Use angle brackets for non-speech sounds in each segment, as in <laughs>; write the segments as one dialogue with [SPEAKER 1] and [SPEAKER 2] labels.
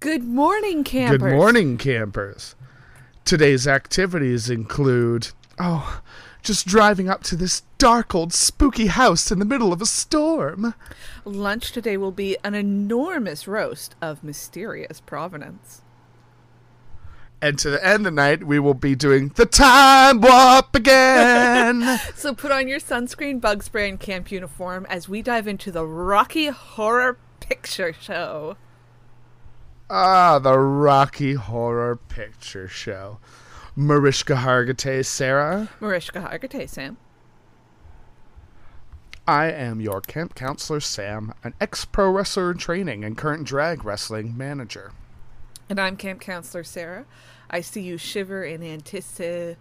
[SPEAKER 1] Good morning, campers.
[SPEAKER 2] Good morning, campers. Today's activities include oh, just driving up to this dark old spooky house in the middle of a storm.
[SPEAKER 1] Lunch today will be an enormous roast of mysterious provenance.
[SPEAKER 2] And to the end of the night, we will be doing the time warp again. <laughs>
[SPEAKER 1] So put on your sunscreen, bug spray, and camp uniform as we dive into the Rocky Horror Picture Show.
[SPEAKER 2] Ah, the Rocky Horror Picture Show. Mariska Hargitay, Sarah.
[SPEAKER 1] Mariska Hargitay, Sam.
[SPEAKER 2] I am your camp counselor, Sam, an ex pro wrestler in training and current drag wrestling manager.
[SPEAKER 1] And I'm camp counselor Sarah. I see you shiver in anticipation.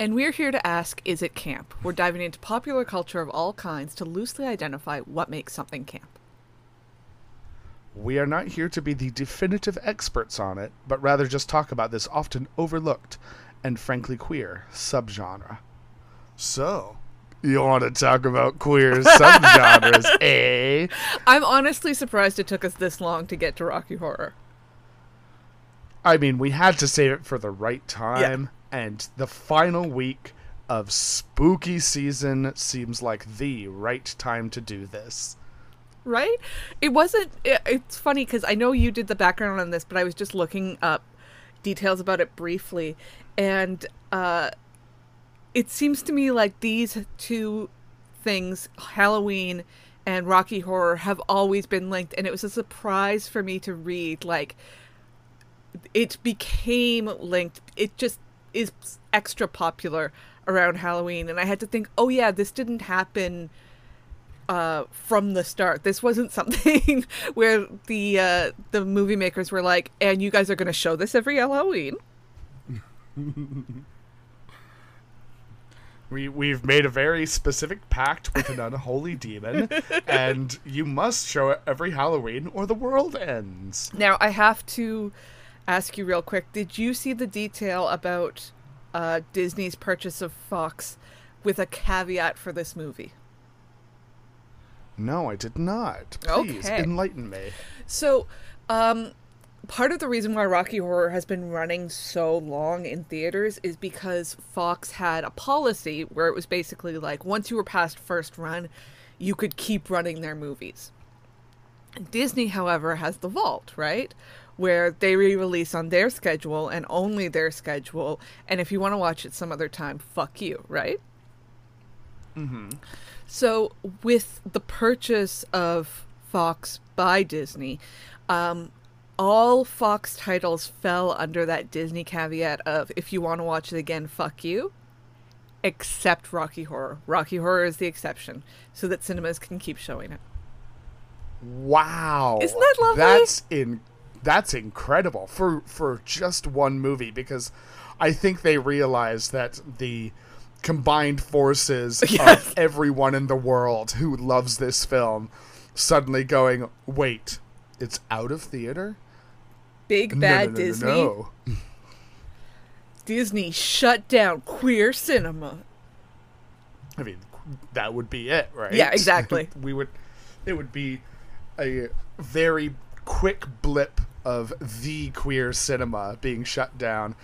[SPEAKER 1] And we're here to ask Is it camp? We're diving into popular culture of all kinds to loosely identify what makes something camp.
[SPEAKER 2] We are not here to be the definitive experts on it, but rather just talk about this often overlooked and frankly queer subgenre. So, you want to talk about queer <laughs> subgenres, eh?
[SPEAKER 1] I'm honestly surprised it took us this long to get to Rocky Horror.
[SPEAKER 2] I mean, we had to save it for the right time, and the final week of spooky season seems like the right time to do this.
[SPEAKER 1] Right? It wasn't. It, it's funny because I know you did the background on this, but I was just looking up details about it briefly, and uh, it seems to me like these two things, Halloween and Rocky Horror, have always been linked, and it was a surprise for me to read. Like, it became linked. It just is extra popular around Halloween, and I had to think, oh yeah, this didn't happen uh, from the start. This wasn't something <laughs> where the uh, the movie makers were like, "And you guys are going to show this every Halloween."
[SPEAKER 2] We we've made a very specific pact with an unholy demon, <laughs> and you must show it every Halloween or the world ends.
[SPEAKER 1] Now I have to ask you real quick: Did you see the detail about uh, Disney's purchase of Fox with a caveat for this movie?
[SPEAKER 2] No, I did not. Please
[SPEAKER 1] Okay.
[SPEAKER 2] enlighten me.
[SPEAKER 1] So, um, part of the reason why Rocky Horror has been running so long in theaters is because Fox had a policy where it was basically like once you were past first run, you could keep running their movies. Disney, however, has the vault, right? Where they re release on their schedule and only their schedule. And if you want to watch it some other time, fuck you, right? So, with the purchase of Fox by Disney, um, all Fox titles fell under that Disney caveat of if you want to watch it again, fuck you, except Rocky Horror. Rocky Horror is the exception, so that cinemas can keep showing it.
[SPEAKER 2] Wow.
[SPEAKER 1] Isn't that lovely?
[SPEAKER 2] That's in that's incredible for for just one movie because I think they realized that the combined forces <laughs>
[SPEAKER 1] Yes.
[SPEAKER 2] of everyone in the world who loves this film suddenly going, "Wait, it's out of theater?"
[SPEAKER 1] Big bad
[SPEAKER 2] no, no, no,
[SPEAKER 1] Disney.
[SPEAKER 2] no.
[SPEAKER 1] Disney shut down queer cinema.
[SPEAKER 2] I mean, that would be it, right?
[SPEAKER 1] Yeah, exactly. <laughs>
[SPEAKER 2] we would. It would be a very quick blip of the queer cinema being shut down,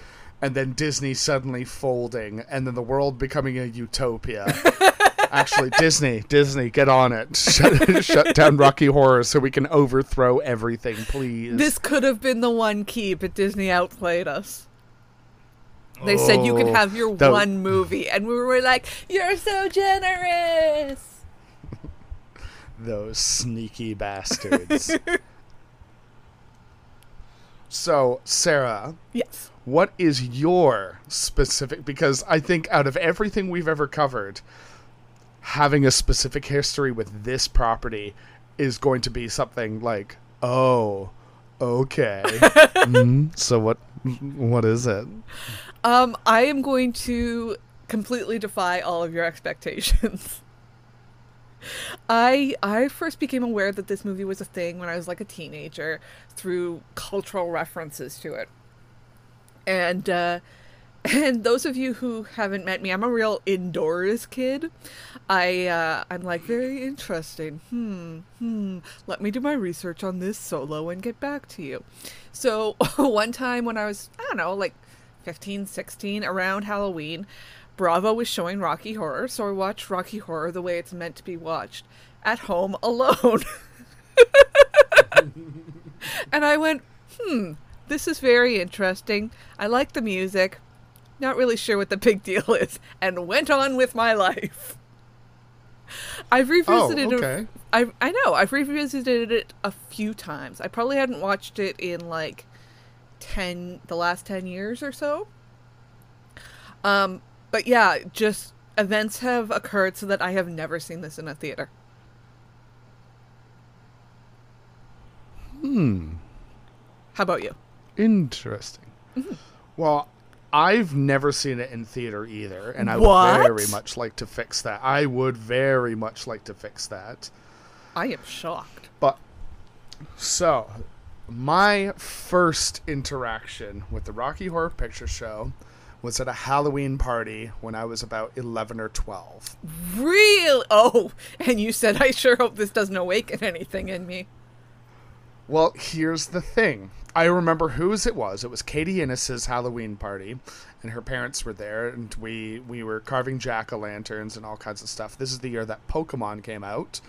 [SPEAKER 2] and then Disney suddenly folding, and then the world becoming a utopia. <laughs> Actually, Disney, Disney, get on it. <laughs> Shut, shut down Rocky Horror so we can overthrow everything, please.
[SPEAKER 1] This could have been the one key, but Disney outplayed us. They said you could
[SPEAKER 2] Oh,
[SPEAKER 1] have your
[SPEAKER 2] that-
[SPEAKER 1] one movie, and we were like, "You're so generous." <laughs>
[SPEAKER 2] Those sneaky bastards. So, Sarah,
[SPEAKER 1] Yes.
[SPEAKER 2] what is your specific because i think out of everything we've ever covered having a specific history with this property is going to be something like oh okay <laughs> Mhm. so what what is it
[SPEAKER 1] Um, I am going to completely defy all of your expectations. I I first became aware that this movie was a thing when I was like a teenager through cultural references to it. And uh <laughs> And those of you who haven't met me, I'm a real indoors kid. I uh, I'm like very interesting. Hmm, hmm. Let me do my research on this solo and get back to you. So <laughs> one time when I was I don't know like 15, 16, around Halloween, Bravo was showing Rocky Horror, so I watched Rocky Horror the way it's meant to be watched, at home alone. <laughs> and I went, hmm, this is very interesting. I like the music. Not really sure what the big deal <laughs> is, and went on with my life. <laughs> I've revisited
[SPEAKER 2] Oh, okay.
[SPEAKER 1] it. I I know I've revisited it a few times. I probably hadn't watched it in like ten the last ten years or so. Um, but yeah, just events have occurred so that I have never seen this in a theater.
[SPEAKER 2] Hmm.
[SPEAKER 1] How about you?
[SPEAKER 2] Interesting. Well, I've never seen it in theater either, and I
[SPEAKER 1] What?
[SPEAKER 2] would very much like to fix that. I would very much like to fix that.
[SPEAKER 1] I am shocked.
[SPEAKER 2] But so, my first interaction with the Rocky Horror Picture Show was at a Halloween party when I was about 11 or 12.
[SPEAKER 1] Real? Oh, and you said I sure hope this doesn't awaken anything in me.
[SPEAKER 2] Well, here's the thing. I remember whose it was. It was Katie Innes's Halloween party, and her parents were there, and we we were carving jack o' lanterns and all kinds of stuff. This is the year that Pokemon came out,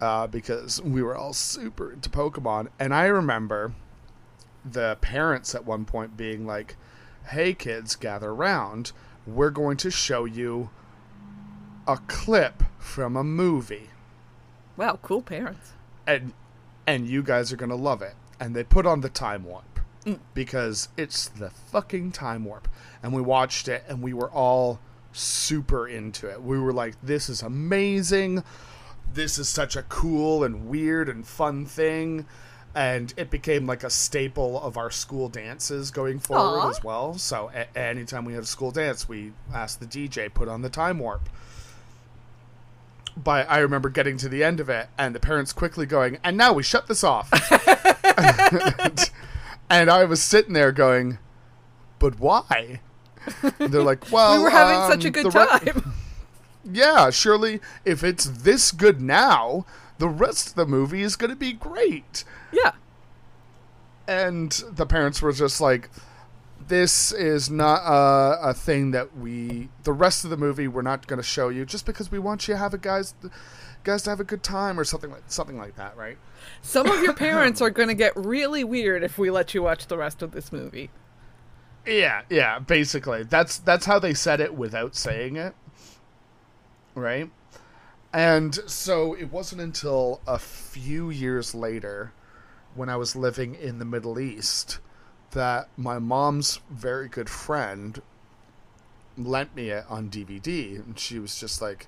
[SPEAKER 2] uh, because we were all super into Pokemon. And I remember the parents at one point being like, "Hey kids, gather round. We're going to show you a clip from a movie."
[SPEAKER 1] Wow, cool parents.
[SPEAKER 2] and and you guys are gonna love it. And they put on the time warp mm. because it's the fucking time warp. And we watched it, and we were all super into it. We were like, "This is amazing! This is such a cool and weird and fun thing." And it became like a staple of our school dances going forward
[SPEAKER 1] Aw.
[SPEAKER 2] as well. So a- anytime we had a school dance, we asked the DJ put on the time warp but I remember getting to the end of it and the parents quickly going, and now we shut this off. <laughs> and I was sitting there going, but why? And they're like, <laughs> well,
[SPEAKER 1] we were having such a
[SPEAKER 2] um,
[SPEAKER 1] good
[SPEAKER 2] re-
[SPEAKER 1] time. <laughs>
[SPEAKER 2] yeah, surely if it's this good now, the rest of the movie is going to be great.
[SPEAKER 1] Yeah.
[SPEAKER 2] And the parents were just like, this is not a, a thing that we. The rest of the movie we're not going to show you just because we want you to have a guys, guys to have a good time or something like something like that, right?
[SPEAKER 1] Some of your parents <laughs> are going to get really weird if we let you watch the rest of this movie.
[SPEAKER 2] Yeah, yeah. Basically, that's that's how they said it without saying it, right? And so it wasn't until a few years later, when I was living in the Middle East, that my mom's very good friend lent me it on DVD, and she was just like,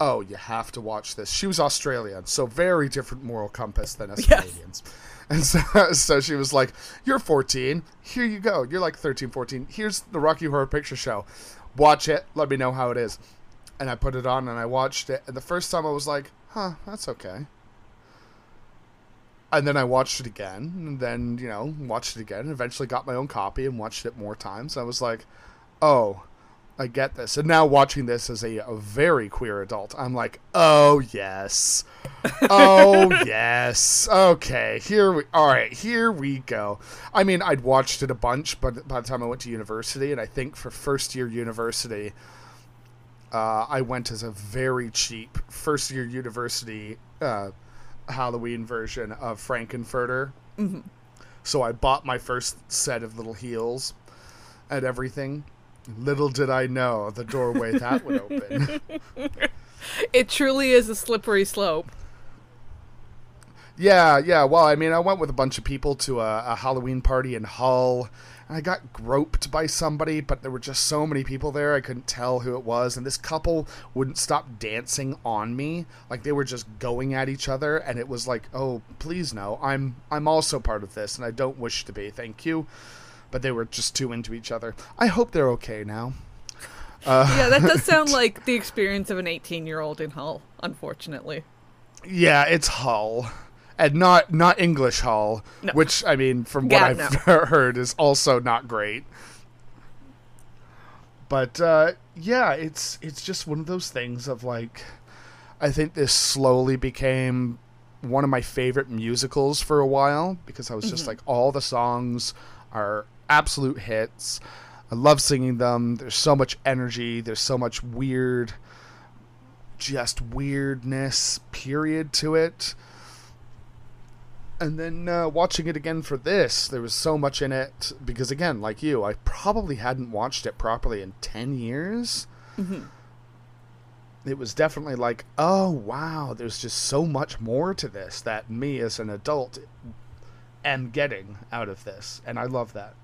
[SPEAKER 2] "Oh, you have to watch this." She was Australian, so very different moral compass than us <laughs>
[SPEAKER 1] Yes.
[SPEAKER 2] Canadians. And so, <laughs> so she was like, "You're 14. Here you go. You're like 13, 14. Here's the Rocky Horror Picture Show. Watch it. Let me know how it is." And I put it on and I watched it. And the first time I was like, "Huh, that's okay." And then I watched it again, and then you know watched it again, and eventually got my own copy and watched it more times. I was like, "Oh, I get this." And now watching this as a, a very queer adult, I'm like, "Oh yes, oh <laughs> yes, okay, here we, all right, here we go." I mean, I'd watched it a bunch, but by the time I went to university, and I think for first year university, uh, I went as a very cheap first year university uh, Halloween version of Frankenfurter. Mm-hmm. So I bought my first set of little heels and everything. Little did I know the doorway that would open. <laughs>
[SPEAKER 1] It truly is a slippery slope.
[SPEAKER 2] yeah, yeah. Well, I mean, I went with a bunch of people to a, a Halloween party in Hull. I got groped by somebody, but there were just so many people there, I couldn't tell who it was. And this couple wouldn't stop dancing on me, like they were just going at each other. And it was like, oh, please no, I'm I'm also part of this, and I don't wish to be. Thank you. But they were just too into each other. I hope they're okay now.
[SPEAKER 1] Uh, yeah, that does sound <laughs> like the experience of an 18 year old in Hull, unfortunately.
[SPEAKER 2] Yeah, it's Hull, and not not English Hall,
[SPEAKER 1] No.
[SPEAKER 2] which I mean, from what
[SPEAKER 1] Yeah,
[SPEAKER 2] I've <laughs> heard, is also not great. but uh, yeah, it's it's just one of those things of like, I think this slowly became one of my favorite musicals for a while because I was just like all the songs are absolute hits. I love singing them. There's so much energy. There's so much weird, just weirdness period to it. And then uh, watching it again for this, there was so much in it because again, like you, I probably hadn't watched it properly in ten years. It was definitely like, oh wow, there's just so much more to this that me as an adult am getting out of this, and I love that.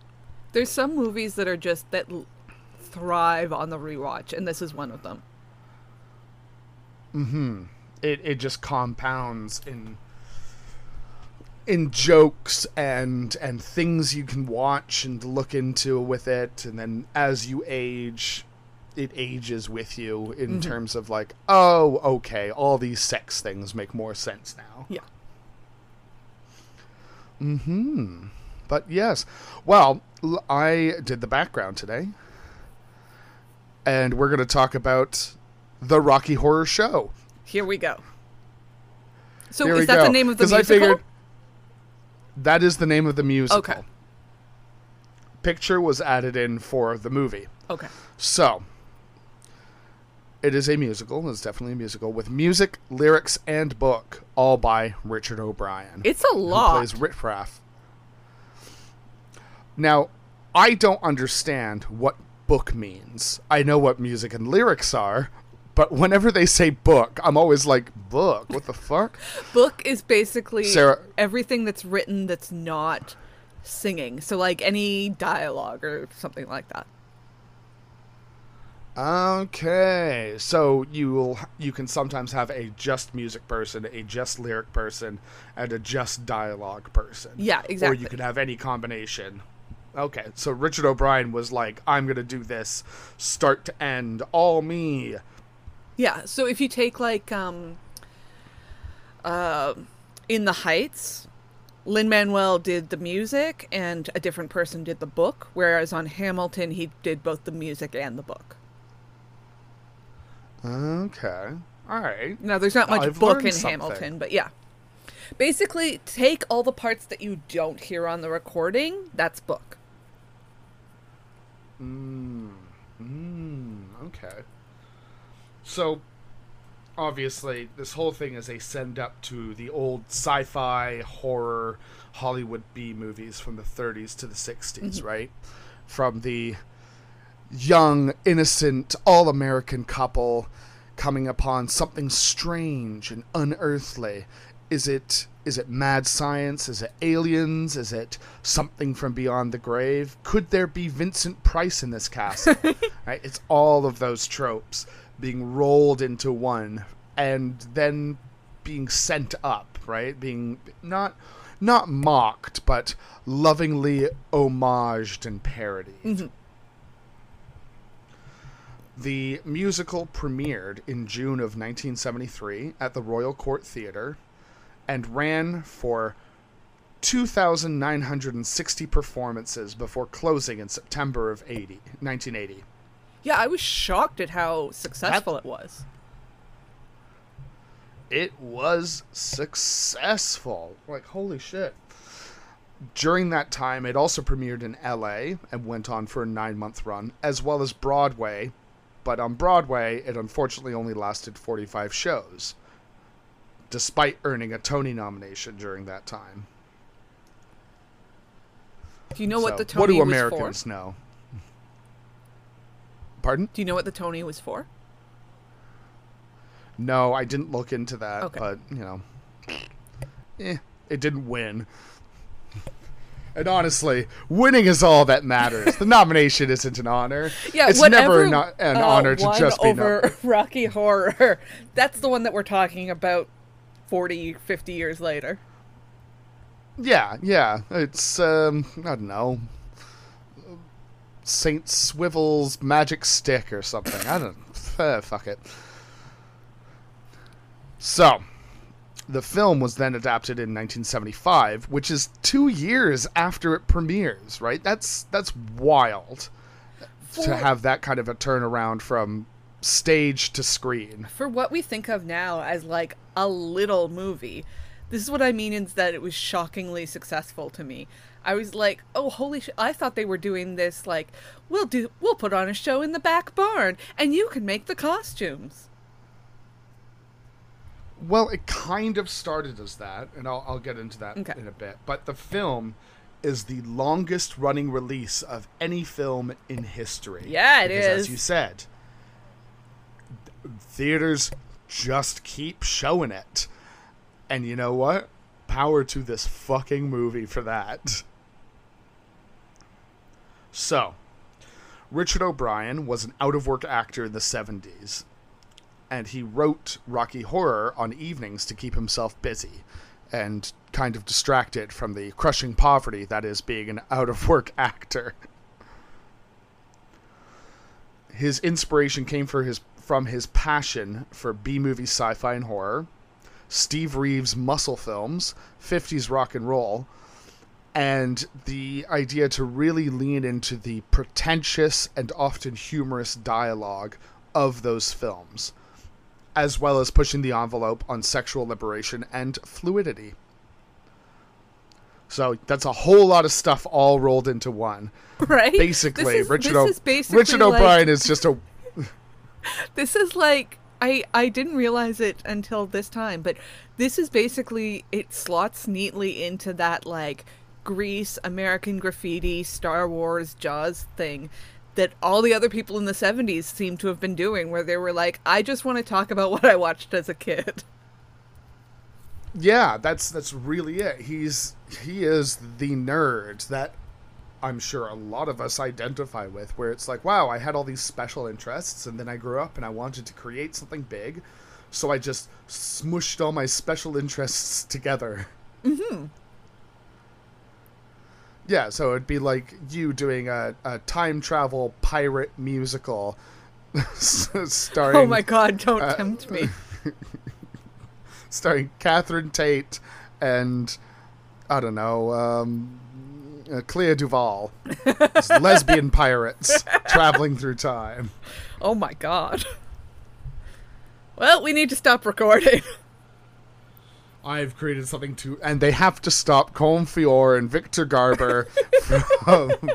[SPEAKER 1] There's some movies that are just that thrive on the rewatch, and this is one of them.
[SPEAKER 2] it it just compounds in in jokes and and things you can watch and look into with it and then as you age it ages with you in terms of like oh okay all these sex things make more sense now
[SPEAKER 1] Yeah.
[SPEAKER 2] Mm-hmm but yes well I did the background today and we're going to talk about the rocky horror show
[SPEAKER 1] Here we go. So
[SPEAKER 2] Here
[SPEAKER 1] is that
[SPEAKER 2] go.
[SPEAKER 1] the name of the
[SPEAKER 2] 'Cause I
[SPEAKER 1] musical?
[SPEAKER 2] figured that is the name of the musical.
[SPEAKER 1] Okay.
[SPEAKER 2] Picture was added in for the movie.
[SPEAKER 1] Okay.
[SPEAKER 2] So, it is a musical. It's definitely a musical with music, lyrics, and book, all by Richard O'Brien.
[SPEAKER 1] It's a
[SPEAKER 2] who
[SPEAKER 1] lot.
[SPEAKER 2] plays Riffraff. Now, I don't understand what book means. I know what music and lyrics are, but whenever they say book, I'm always like, book? What the fuck?
[SPEAKER 1] Book is basically
[SPEAKER 2] Sarah-
[SPEAKER 1] everything that's written that's not singing. So like any dialogue or something like that.
[SPEAKER 2] Okay, so you'll you can sometimes have a just music person, a just lyric person, and a just dialogue person.
[SPEAKER 1] Yeah, exactly.
[SPEAKER 2] Or you could have any combination. Okay, so Richard O'Brien was like, "I'm gonna do this, start to end, all me."
[SPEAKER 1] Yeah. So if you take like um uh, in the Heights, Lin Manuel did the music and a different person did the book, whereas on Hamilton he did both the music and the book.
[SPEAKER 2] Okay, all right.
[SPEAKER 1] Now there's not much
[SPEAKER 2] I've
[SPEAKER 1] book in
[SPEAKER 2] something.
[SPEAKER 1] Hamilton, but yeah. Basically, take all the parts that you don't hear on the recording. That's book.
[SPEAKER 2] Mm, hmm. okay. So, obviously, this whole thing is a send up to the old sci fi, horror, Hollywood B movies from the 30s to the 60s, mm-hmm. right? From the young, innocent, all American couple coming upon something strange and unearthly. Is it is it mad science? Is it aliens? Is it something from beyond the grave? Could there be Vincent Price in this castle? <laughs> right? It's all of those tropes being rolled into one and then being sent up, right? Being not not mocked, but lovingly homaged and parodied. Mm-hmm. The musical premiered in June of 1973 at the Royal Court Theatre and ran for 2,960 performances before closing in September of 80, 1980.
[SPEAKER 1] Yeah, I was shocked at how successful it was.
[SPEAKER 2] It was successful. Like, holy shit. During that time, it also premiered in LA and went on for a nine month run, as well as Broadway. But on Broadway, it unfortunately only lasted 45 shows, despite earning a Tony nomination during that time.
[SPEAKER 1] Do you know what the Tony
[SPEAKER 2] what do Americans know? Pardon?
[SPEAKER 1] Do you know what the Tony was for?
[SPEAKER 2] No, I didn't look into that,
[SPEAKER 1] Okay.
[SPEAKER 2] but you know, eh, it didn't win. And honestly, winning is all that matters. The nomination isn't an honor. <laughs>
[SPEAKER 1] Yeah,
[SPEAKER 2] it's
[SPEAKER 1] whatever,
[SPEAKER 2] never no- an
[SPEAKER 1] uh,
[SPEAKER 2] honor to just be
[SPEAKER 1] over <laughs> Rocky Horror. That's the one that we're talking about 40, 50 years later.
[SPEAKER 2] Yeah, yeah. It's um, I don't know, Saint Swivel's magic stick or something. I don't. <laughs> eh, fuck it. So, the film was then adapted in 1975, which is two years after it premieres. Right? That's that's wild. to have that kind of a turnaround from stage to screen.
[SPEAKER 1] for what we think of now as like a little movie, this is what I mean is that it was shockingly successful to me. I was like, "Oh, holy sh! I thought they were doing this like, we'll do, we'll put on a show in the back barn, and you can make the costumes."
[SPEAKER 2] Well, it kind of started as that, and I'll, I'll get into that
[SPEAKER 1] Okay.
[SPEAKER 2] in a bit. But the film is the longest running release of any film in history.
[SPEAKER 1] Yeah, it
[SPEAKER 2] because,
[SPEAKER 1] is.
[SPEAKER 2] As you said, theaters just keep showing it. And you know what? Power to this fucking movie for that. <laughs> So, Richard O'Brien was an out of work actor in the 70s and he wrote Rocky Horror on evenings to keep himself busy and kind of distracted from the crushing poverty that is being an out of work <laughs> actor. His inspiration came his from his passion for B-movie sci-fi and horror, Steve Reeves muscle films, 50s rock and roll, and the idea to really lean into the pretentious and often humorous dialogue of those films as well as pushing the envelope on sexual liberation and fluidity. So that's a whole lot of stuff all rolled into one. <laughs>
[SPEAKER 1] Right?
[SPEAKER 2] Basically,
[SPEAKER 1] is,
[SPEAKER 2] Richard, o-
[SPEAKER 1] basically
[SPEAKER 2] Richard
[SPEAKER 1] like-
[SPEAKER 2] O'Brien is <laughs> just a
[SPEAKER 1] This is like I I didn't realize it until this time, but this is basically it slots neatly into that like Grease, American Graffiti, Star Wars, Jaws thing that all the other people in the 70s seem to have been doing where they were like I just want to talk about what I watched as a kid.
[SPEAKER 2] yeah. That's that's really it. He's he is the nerd that I'm sure a lot of us identify with. Where it's like, wow, I had all these special interests, and then I grew up and I wanted to create something big, so I just smushed all my special interests together. Mm-hmm. Yeah, so it'd be like you doing a, a time travel pirate musical <laughs> starring
[SPEAKER 1] Oh my god, don't
[SPEAKER 2] uh,
[SPEAKER 1] tempt me. <laughs>
[SPEAKER 2] starring Catherine Tate and I don't know, um, uh, Clea Duvall, <laughs> lesbian pirates traveling through time.
[SPEAKER 1] Oh my god. Well, we need to stop recording.
[SPEAKER 2] I've created something to, and they have to stop Colm Feore and Victor Garber from, <laughs>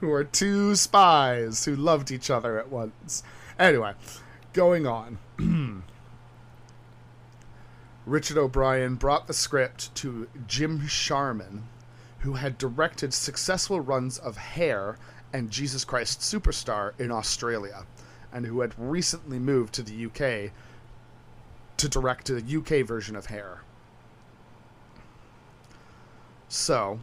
[SPEAKER 2] who are two spies who loved each other at once. Anyway, going on. <clears throat> Richard O'Brien brought the script to Jim Sharman, who had directed successful runs of Hair and Jesus Christ Superstar in Australia, and who had recently moved to the UK to direct the UK version of Hair. So,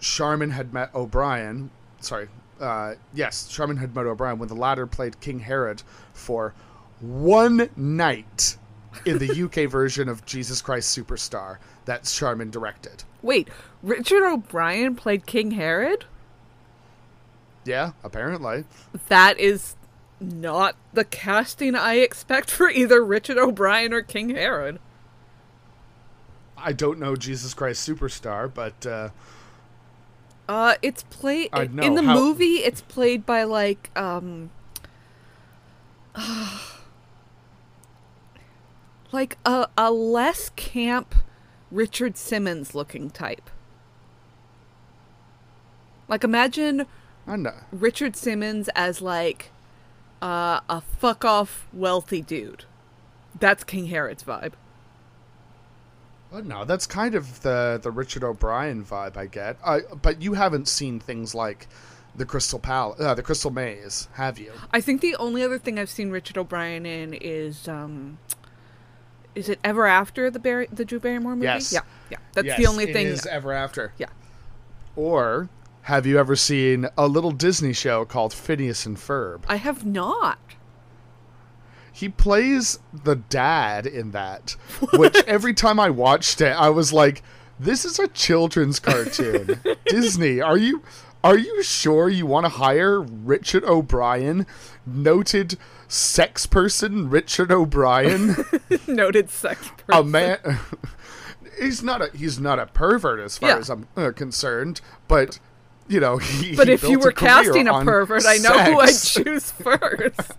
[SPEAKER 2] Sharman had met O'Brien. Sorry, uh, yes, Sharman had met O'Brien when the latter played King Herod for one night in the UK <laughs> version of Jesus Christ Superstar that Sharman directed.
[SPEAKER 1] Wait, Richard O'Brien played King Herod?
[SPEAKER 2] Yeah, apparently.
[SPEAKER 1] That is not the casting I expect for either Richard O'Brien or King Herod.
[SPEAKER 2] I don't know Jesus Christ Superstar, but uh,
[SPEAKER 1] Uh, it's played in the
[SPEAKER 2] how-
[SPEAKER 1] movie. It's played by like um, <sighs> like a a less camp Richard Simmons looking type. Like imagine. Richard Simmons as like uh, a fuck off wealthy dude. That's King Herod's vibe.
[SPEAKER 2] Oh, no, that's kind of the the Richard O'Brien vibe I get. I, but you haven't seen things like the Crystal Pal, uh, the Crystal Maze, have you?
[SPEAKER 1] I think the only other thing I've seen Richard O'Brien in is um is it Ever After the Barry the Drew Barrymore movie?
[SPEAKER 2] Yes.
[SPEAKER 1] Yeah. Yeah. That's
[SPEAKER 2] Yes,
[SPEAKER 1] the only
[SPEAKER 2] it
[SPEAKER 1] thing
[SPEAKER 2] is Ever After.
[SPEAKER 1] Yeah.
[SPEAKER 2] Or have you ever seen a little Disney show called Phineas and Ferb?
[SPEAKER 1] I have not.
[SPEAKER 2] He plays the dad in that, <laughs> which every time I watched it, I was like, "This is a children's cartoon." <laughs> Disney, are you are you sure you want to hire Richard O'Brien, noted sex person Richard O'Brien, <laughs>
[SPEAKER 1] Noted sex person.
[SPEAKER 2] a man? he's not a he's not a pervert as far
[SPEAKER 1] Yeah.
[SPEAKER 2] as I'm uh, concerned, but you know, he,
[SPEAKER 1] But
[SPEAKER 2] he
[SPEAKER 1] if you were
[SPEAKER 2] career
[SPEAKER 1] casting a pervert, I know who I'd choose <laughs> first.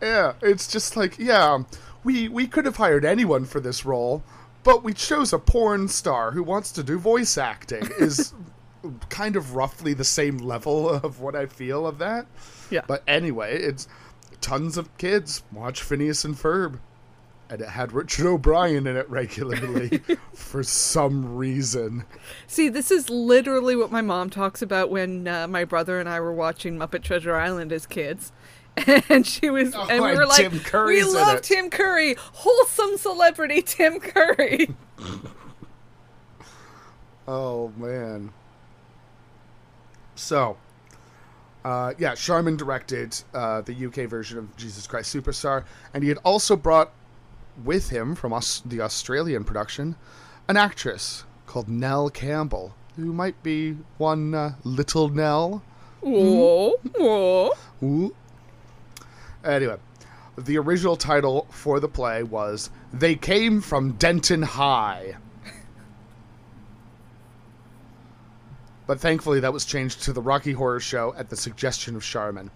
[SPEAKER 2] Yeah, it's just like, yeah, we we could have hired anyone for this role, but we chose a porn star who wants to do voice acting. Is <laughs> kind of roughly the same level of what I feel of that.
[SPEAKER 1] yeah.
[SPEAKER 2] But anyway, it's tons of kids watch Phineas and Ferb. And it had Richard O'Brien in it regularly <laughs> for some reason.
[SPEAKER 1] See, this is literally what my mom talks about when uh, my brother and I were watching Muppet Treasure Island as kids. <laughs> And she was,
[SPEAKER 2] Oh,
[SPEAKER 1] and we
[SPEAKER 2] and
[SPEAKER 1] were like,
[SPEAKER 2] Tim
[SPEAKER 1] we love
[SPEAKER 2] it."
[SPEAKER 1] Tim Curry, wholesome celebrity Tim Curry. <laughs>
[SPEAKER 2] Oh man. So, uh, yeah, Sharman directed uh, the UK version of Jesus Christ Superstar, and he had also brought with him from the Australian production an actress called Nell Campbell, who might be one uh, Little Nell.
[SPEAKER 1] Whoa.
[SPEAKER 2] Ooh. Anyway, the original title for the play was They Came from Denton High. But thankfully, that was changed to the Rocky Horror Show at the suggestion of Sharman.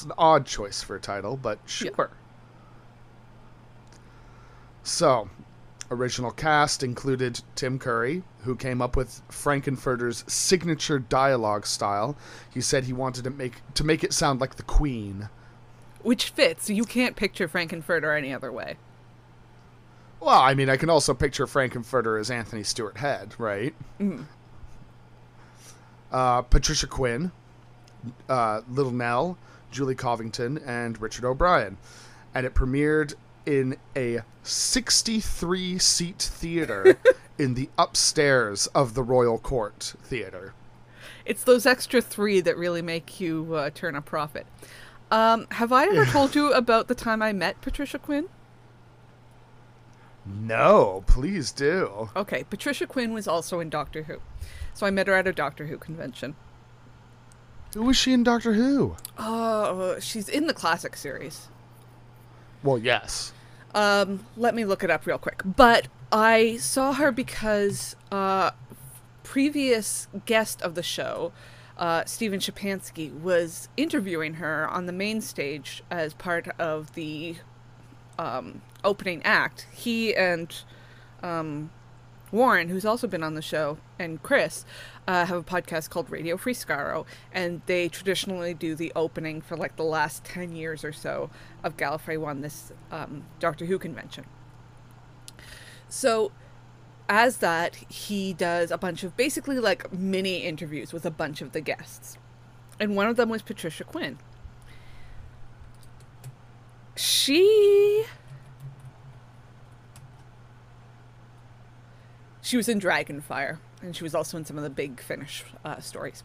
[SPEAKER 2] It's an odd choice for a title, but sure. So, original cast included Tim Curry, who came up with Frankenfurter's signature dialogue style. He said he wanted to make to make it sound like the Queen.
[SPEAKER 1] Which fits. You can't picture Frankenfurter any other way.
[SPEAKER 2] Well, I mean, I can also picture Frankenfurter as Anthony Stewart Head, right? Uh, Patricia Quinn, uh, Little Nell, Julie Covington, and Richard O'Brien. And it premiered in a 63 seat theater <laughs> in the upstairs of the Royal Court Theater.
[SPEAKER 1] It's those extra three that really make you uh, turn a profit. Um, have I ever <laughs> told you about the time I met Patricia Quinn?
[SPEAKER 2] No, please do.
[SPEAKER 1] Okay, Patricia Quinn was also in Doctor Who. So I met her at a Doctor Who convention.
[SPEAKER 2] Who was she in Doctor Who?
[SPEAKER 1] Oh, she's in the classic series.
[SPEAKER 2] Well, yes.
[SPEAKER 1] Um, let me look it up real quick. But I saw her because uh, previous guest of the show, uh, Steven Schapansky, was interviewing her on the main stage as part of the um, opening act. He and um, Warren, who's also been on the show, and Chris uh, have a podcast called Radio Free and they traditionally do the opening for like the last 10 years or so of Gallifrey One, this um, Doctor Who convention. So, as that, he does a bunch of basically like mini interviews with a bunch of the guests. And one of them was Patricia Quinn. She She was in Dragonfire, and she was also in some of the big Finish uh, stories.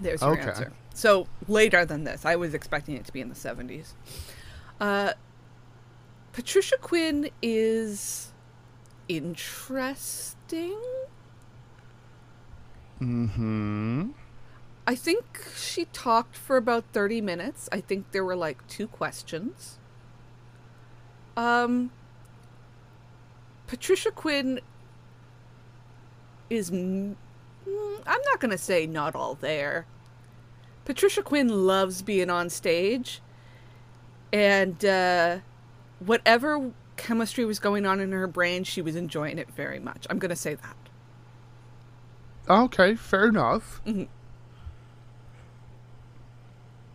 [SPEAKER 1] There's your
[SPEAKER 2] Okay.
[SPEAKER 1] answer. So later than this, I was expecting it to be in the 70s. Uh, Patricia Quinn is interesting.
[SPEAKER 2] Mm-hmm.
[SPEAKER 1] I think she talked for about 30 minutes. I think there were like two questions. Um, Patricia Quinn is. mm, I'm not going to say not all there. Patricia Quinn loves being on stage. And uh, whatever chemistry was going on in her brain, she was enjoying it very much. I'm going to say that.
[SPEAKER 2] Okay, fair enough.
[SPEAKER 1] Mhm.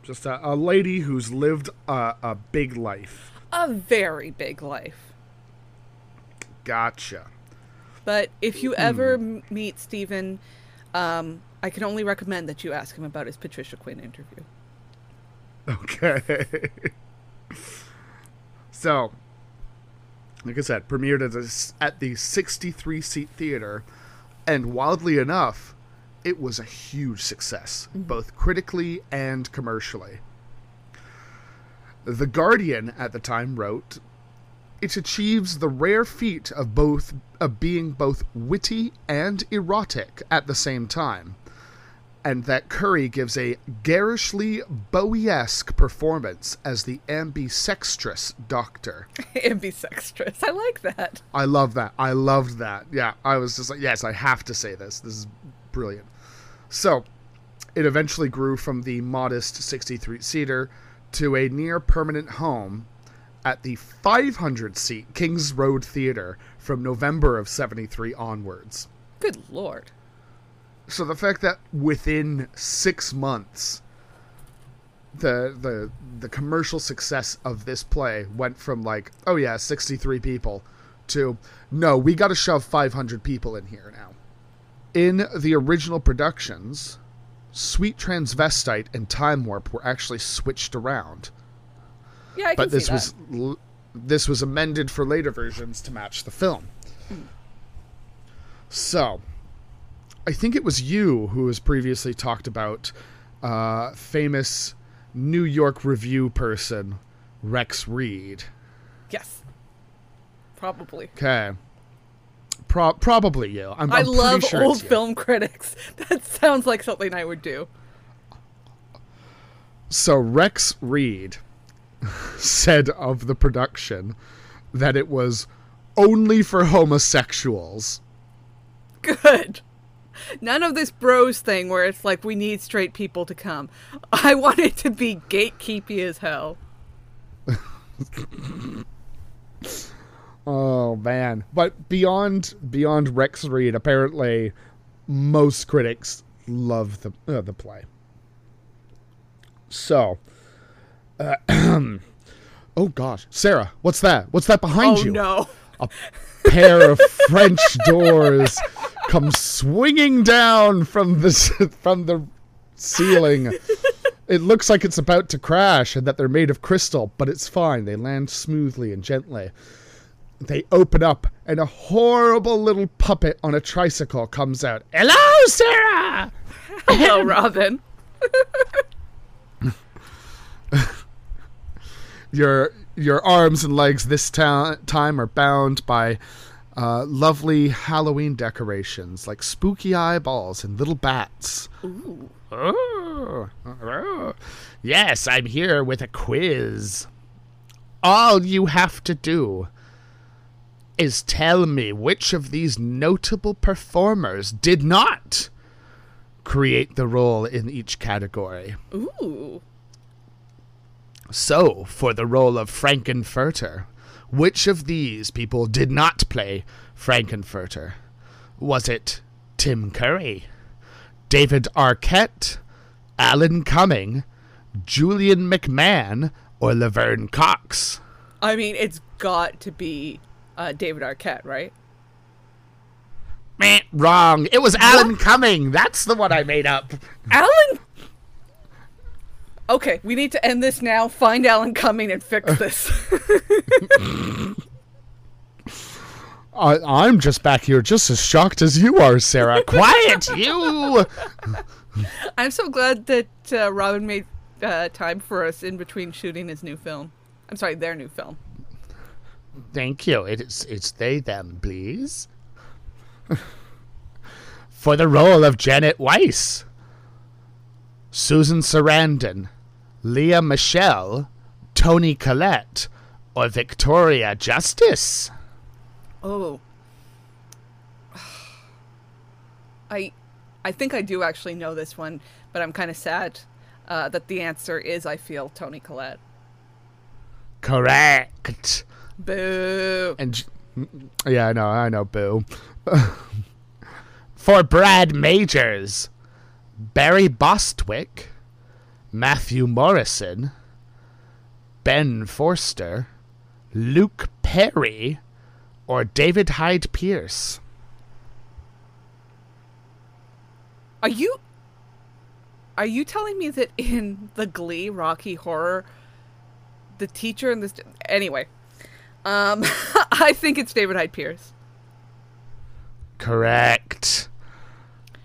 [SPEAKER 2] Just a, a lady who's lived a, a big life.
[SPEAKER 1] A very big life.
[SPEAKER 2] Gotcha.
[SPEAKER 1] But if you ever m meet Stephen, um, I can only recommend that you ask him about his Patricia Quinn interview.
[SPEAKER 2] Okay. so, like I said, premiered at, a at the 63 seat theater, and wildly enough, it was a huge success, both critically and commercially. The Guardian at the time wrote, "It achieves the rare feat of both of being both witty and erotic at the same time." and that Curry gives a garishly Bowie-esque performance as the ambisextrous doctor. <laughs>
[SPEAKER 1] Ambisextrous. I like that.
[SPEAKER 2] I love that. I loved that. Yeah, I was just like, yes, I have to say this. This is brilliant. So, it eventually grew from the modest 63 seater to a near permanent home at the 500 seat Kings Road Theater from November of 73 onwards.
[SPEAKER 1] Good lord.
[SPEAKER 2] So the fact that within 6 months the the the commercial success of this play went from like, oh yeah, 63 people to no, we got to shove 500 people in here now. In the original productions, Sweet Transvestite and Time Warp were actually switched around.
[SPEAKER 1] Yeah, I
[SPEAKER 2] but this was l- this was amended for later versions to match the film. So, I think it was you who has previously talked about uh, famous New York review person Rex Reed.
[SPEAKER 1] Yes. Probably.
[SPEAKER 2] Okay. Pro- probably you. I'm,
[SPEAKER 1] I
[SPEAKER 2] I'm
[SPEAKER 1] love
[SPEAKER 2] sure
[SPEAKER 1] old film critics. <laughs> That sounds like something I would do.
[SPEAKER 2] So Rex Reed <laughs> said of the production that it was only for homosexuals.
[SPEAKER 1] Good. None of this bros thing where it's like we need straight people to come. <laughs> I want it to be gatekeepy as hell. <laughs>
[SPEAKER 2] Oh man! But beyond beyond Rex Reed, apparently most critics love the uh, the play. So, uh, <clears throat> oh gosh, Sarah, what's that? What's that behind
[SPEAKER 1] oh
[SPEAKER 2] you?
[SPEAKER 1] no.
[SPEAKER 2] A pair of French <laughs> doors come swinging down from the from the ceiling. It looks like it's about to crash and that they're made of crystal, but it's fine. They land smoothly and gently. They open up, and a horrible little puppet on a tricycle comes out. Hello, Sarah! <laughs>
[SPEAKER 1] Hello, Robin. <laughs>
[SPEAKER 2] Your your arms and legs this ta- time are bound by uh, lovely Halloween decorations like spooky eyeballs and little bats.
[SPEAKER 1] Ooh.
[SPEAKER 2] Oh, oh. Yes, I'm here with a quiz. All you have to do is tell me which of these notable performers did not create the role in each category.
[SPEAKER 1] Ooh.
[SPEAKER 2] So, for the role of Frankenfurter, which of these people did not play Frankenfurter? Was it Tim Curry, David Arquette, Alan Cumming, Julian McMahon, or Laverne Cox?
[SPEAKER 1] I mean, it's got to be uh, David Arquette, right?
[SPEAKER 2] Meh, wrong. It was Alan Cumming. That's the one I made up.
[SPEAKER 1] Alan. Okay, we need to end this now. Find Alan Cumming and fix <laughs> this. <laughs>
[SPEAKER 2] I, I'm just back here just as shocked as you are, Sarah. <laughs> Quiet, you!
[SPEAKER 1] I'm so glad that uh, Robin made uh, time for us in between shooting his new film. I'm sorry, their new film.
[SPEAKER 2] Thank you. It's it's they them, please. For the role of Janet Weiss, Susan Sarandon, Lea Michele, Toni Collette, or Victoria Justice.
[SPEAKER 1] Oh. <sighs> I I think I do actually know this one, but I'm kind of sad uh, that the answer is I feel Toni Collette.
[SPEAKER 2] Correct.
[SPEAKER 1] Boo.
[SPEAKER 2] And yeah, I know, I know, boo. <laughs> For Brad Majors, Barry Bostwick, Matthew Morrison, Ben Forster, Luke Perry, or David Hyde Pierce.
[SPEAKER 1] Are you Are you telling me that in the Glee Rocky Horror the teacher in this anyway. Um <laughs> I think it's David Hyde Pierce.
[SPEAKER 2] Correct.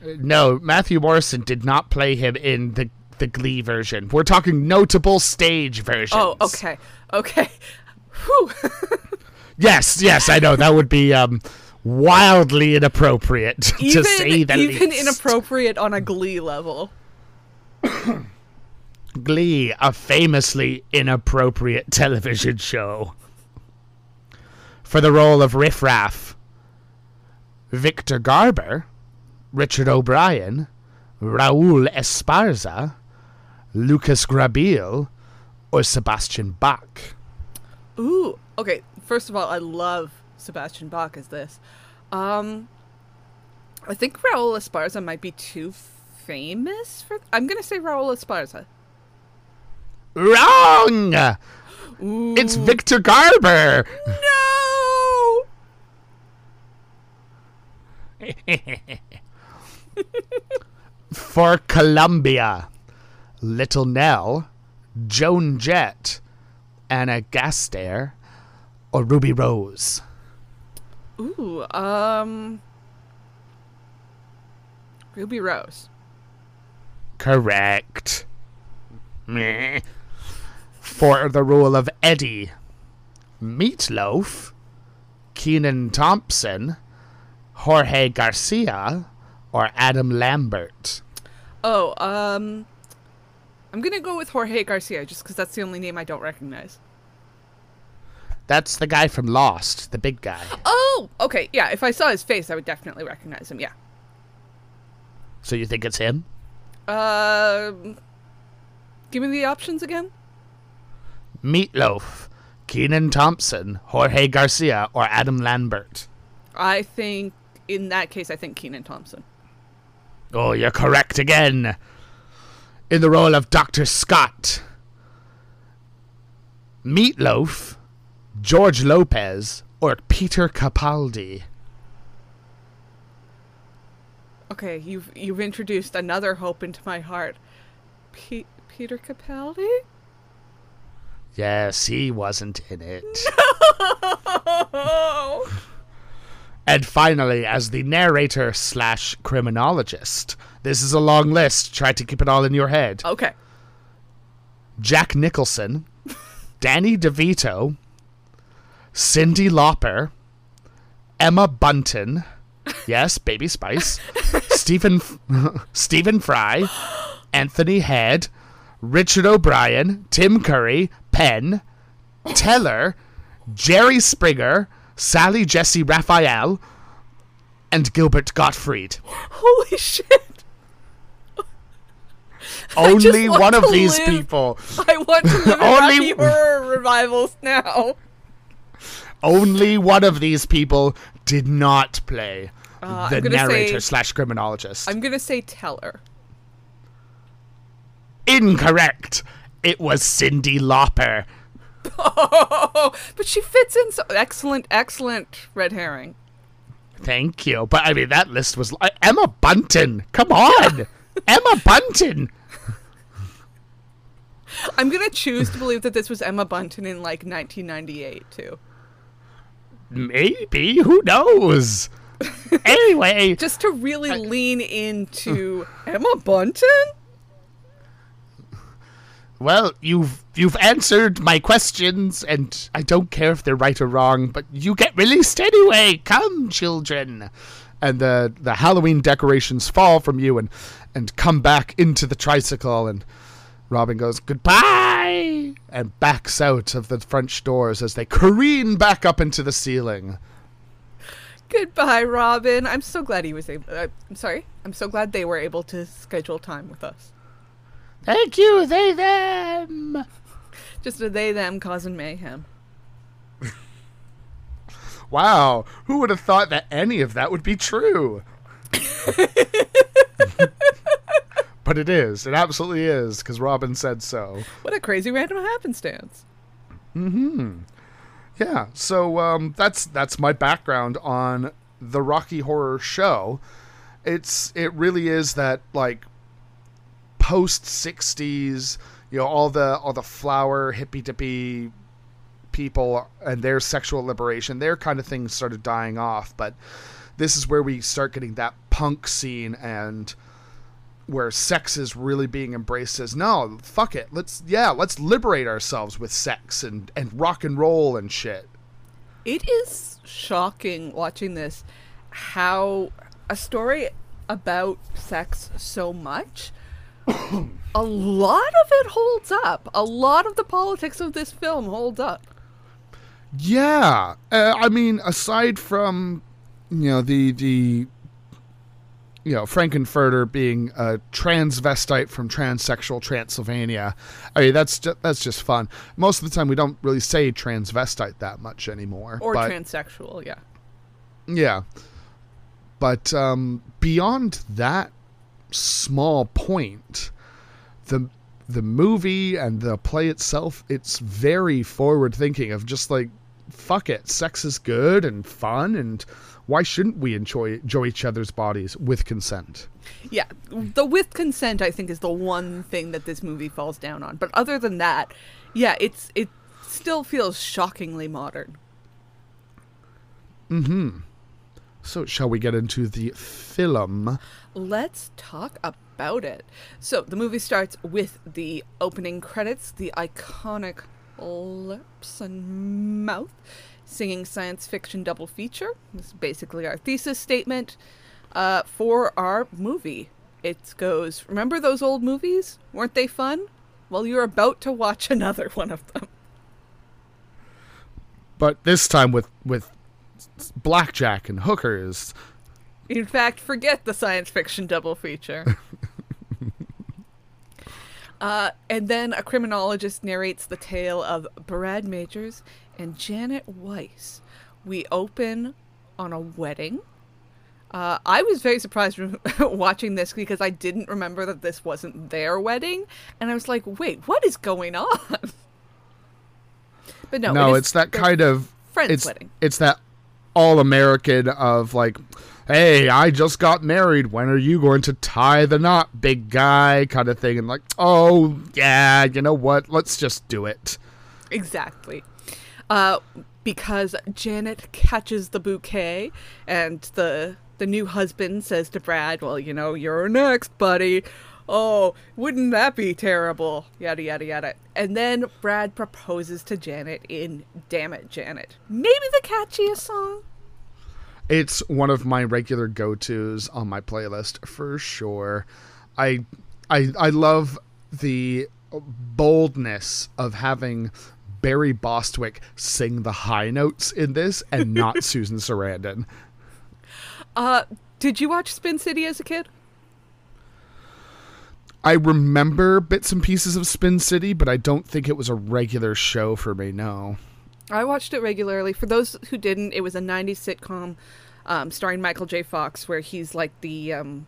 [SPEAKER 2] No, Matthew Morrison did not play him in the the Glee version. We're talking notable stage versions.
[SPEAKER 1] Oh, okay. Okay. <laughs> Whew. <laughs>
[SPEAKER 2] Yes, yes, I know. That would be um wildly inappropriate <laughs> to say that.
[SPEAKER 1] even
[SPEAKER 2] least.
[SPEAKER 1] inappropriate on a glee level. <coughs>
[SPEAKER 2] Glee, a famously inappropriate television show. For the role of Riff Raff, Victor Garber, Richard O'Brien, Raul Esparza, Lucas Grabeel, or Sebastian Bach.
[SPEAKER 1] Ooh, okay. First of all, I love Sebastian Bach as this. Um, I think Raul Esparza might be too famous for. I'm gonna say Raul Esparza.
[SPEAKER 2] Wrong!
[SPEAKER 1] Ooh.
[SPEAKER 2] It's Victor Garber!
[SPEAKER 1] no. <laughs>
[SPEAKER 2] For Columbia, Little Nell, Joan Jett, Anna Gasteyer, or Ruby Rose.
[SPEAKER 1] Ooh, um, Ruby Rose.
[SPEAKER 2] Correct. Meh. For the role of Eddie, Meatloaf, Kenan Thompson, Jorge Garcia, or Adam Lambert.
[SPEAKER 1] Oh, um, I'm gonna go with Jorge Garcia just because that's the only name I don't recognize.
[SPEAKER 2] That's the guy from Lost, the big guy.
[SPEAKER 1] Oh, okay, yeah. If I saw his face, I would definitely recognize him. Yeah.
[SPEAKER 2] So you think it's him?
[SPEAKER 1] Um, give me the options again.
[SPEAKER 2] Meatloaf, Kenan Thompson, Jorge Garcia, or Adam Lambert.
[SPEAKER 1] I think in that case, I think Kenan Thompson.
[SPEAKER 2] Oh, you're correct again. In the role of Dr. Scott, Meatloaf, George Lopez, or Peter Capaldi.
[SPEAKER 1] Okay, you've you've introduced another hope into my heart. Pe- Peter Capaldi.
[SPEAKER 2] Yes, he wasn't in it. <laughs>
[SPEAKER 1] Oh.
[SPEAKER 2] And finally, as the narrator slash criminologist, this is a long list. Try to keep it all in your head.
[SPEAKER 1] Okay.
[SPEAKER 2] Jack Nicholson, <laughs> Danny DeVito, Cyndi Lauper, Emma Bunton, <laughs> yes, Baby Spice, Stephen <laughs> Stephen Fry, <gasps> Anthony Head, Richard O'Brien, Tim Curry, Penn, Teller, Jerry Springer, Sally Jessy Raphael, and Gilbert Gottfried.
[SPEAKER 1] Holy shit! <laughs>
[SPEAKER 2] Only one of
[SPEAKER 1] to
[SPEAKER 2] these people. <laughs>
[SPEAKER 1] I want to live in
[SPEAKER 2] Only-
[SPEAKER 1] Horror revivals now.
[SPEAKER 2] Only one of these people did not play
[SPEAKER 1] Uh,
[SPEAKER 2] the narrator
[SPEAKER 1] say-
[SPEAKER 2] slash criminologist.
[SPEAKER 1] I'm gonna say Teller.
[SPEAKER 2] Incorrect. It was Cyndi Lauper.
[SPEAKER 1] Oh, <laughs> but she fits in so excellent, excellent red herring.
[SPEAKER 2] Thank you. But I mean, that list was uh, Emma Bunton. Come on, Emma Bunton.
[SPEAKER 1] I'm gonna choose to believe that this was Emma Bunton in like 1998 too.
[SPEAKER 2] Maybe. Who knows? <laughs> anyway,
[SPEAKER 1] Just to really lean into Emma Bunton.
[SPEAKER 2] well, you've you've answered my questions, and I don't care if they're right or wrong, but you get released anyway. Come, children. And the the Halloween decorations fall from you and and come back into the tricycle and Robin goes, Goodbye and backs out of the French doors as they careen back up into the ceiling.
[SPEAKER 1] Goodbye, Robin. I'm so glad he was able. Uh, I'm sorry. I'm so glad they were able to schedule time with us.
[SPEAKER 2] Thank you, they them.
[SPEAKER 1] Just a they them causing mayhem. <laughs>
[SPEAKER 2] Wow, who would have thought that any of that would be true? <laughs> but it is. It absolutely is, because Robin said so.
[SPEAKER 1] What a crazy random happenstance. Hmm.
[SPEAKER 2] Yeah, so um, that's that's my background on the Rocky Horror Show. It's it really is that like post '60s, you know, all the all the flower hippy dippy people and their sexual liberation, their kind of things started dying off. But this is where we start getting that punk scene and where sex is really being embraced as no, fuck it. Let's yeah, let's liberate ourselves with sex and and rock and roll and shit.
[SPEAKER 1] It is shocking watching this how a story about sex so much <coughs> a lot of it holds up. A lot of the politics of this film holds up.
[SPEAKER 2] Yeah, uh, I mean, aside from you know the the you know Frankenfurter being a transvestite from transsexual Transylvania, I mean that's just, that's just fun. Most of the time, we don't really say transvestite that much anymore,
[SPEAKER 1] Or
[SPEAKER 2] but,
[SPEAKER 1] transsexual, yeah.
[SPEAKER 2] Yeah, but um, beyond that small point, the the movie and the play itself, it's very forward thinking of just like fuck it, sex is good and fun and why shouldn't we enjoy enjoy each other's bodies with consent?
[SPEAKER 1] Yeah, the with consent I think is the one thing that this movie falls down on. But other than that, yeah, it's it still feels shockingly modern. Mhm.
[SPEAKER 2] So shall we get into the film?
[SPEAKER 1] Let's talk about it. So the movie starts with the opening credits, the iconic lips and mouth singing science fiction double feature. This is basically our thesis statement uh, for our movie. It goes, remember those old movies? Weren't they fun? Well, you're about to watch <laughs> another one of them.
[SPEAKER 2] But this time with with blackjack and hookers.
[SPEAKER 1] In fact, forget the science fiction double feature. <laughs> uh, and then a criminologist narrates the tale of Brad Majors and Janet Weiss. We open on a wedding. Uh, I was very surprised <laughs> watching this because I didn't remember that this wasn't their wedding, and I was like, "Wait, what is going on?" <laughs> But no,
[SPEAKER 2] no,
[SPEAKER 1] it is
[SPEAKER 2] it's that kind of
[SPEAKER 1] friend's
[SPEAKER 2] it's
[SPEAKER 1] wedding.
[SPEAKER 2] it's that all American of like, hey, I just got married. When are you going to tie the knot, big guy? Kind of thing, and like, oh yeah, you know what? Let's just do it.
[SPEAKER 1] Exactly. Uh, because Janet catches the bouquet, and the the new husband says to Brad, "Well, you know, you're next, buddy." Oh, wouldn't that be terrible? Yada yada yada. And then Brad proposes to Janet in "Damn It, Janet." Maybe the catchiest song.
[SPEAKER 2] It's one of my regular go-tos on my playlist for sure. I I I love the boldness of having Barry Bostwick sing the high notes in this and not <laughs> Susan Sarandon.
[SPEAKER 1] Uh, did you watch Spin City as a kid?
[SPEAKER 2] I remember bits and pieces of Spin City, but I don't think it was a regular show for me. No.
[SPEAKER 1] I watched it regularly. For those who didn't, it was a 90s sitcom um, starring Michael J. Fox where he's like the, um,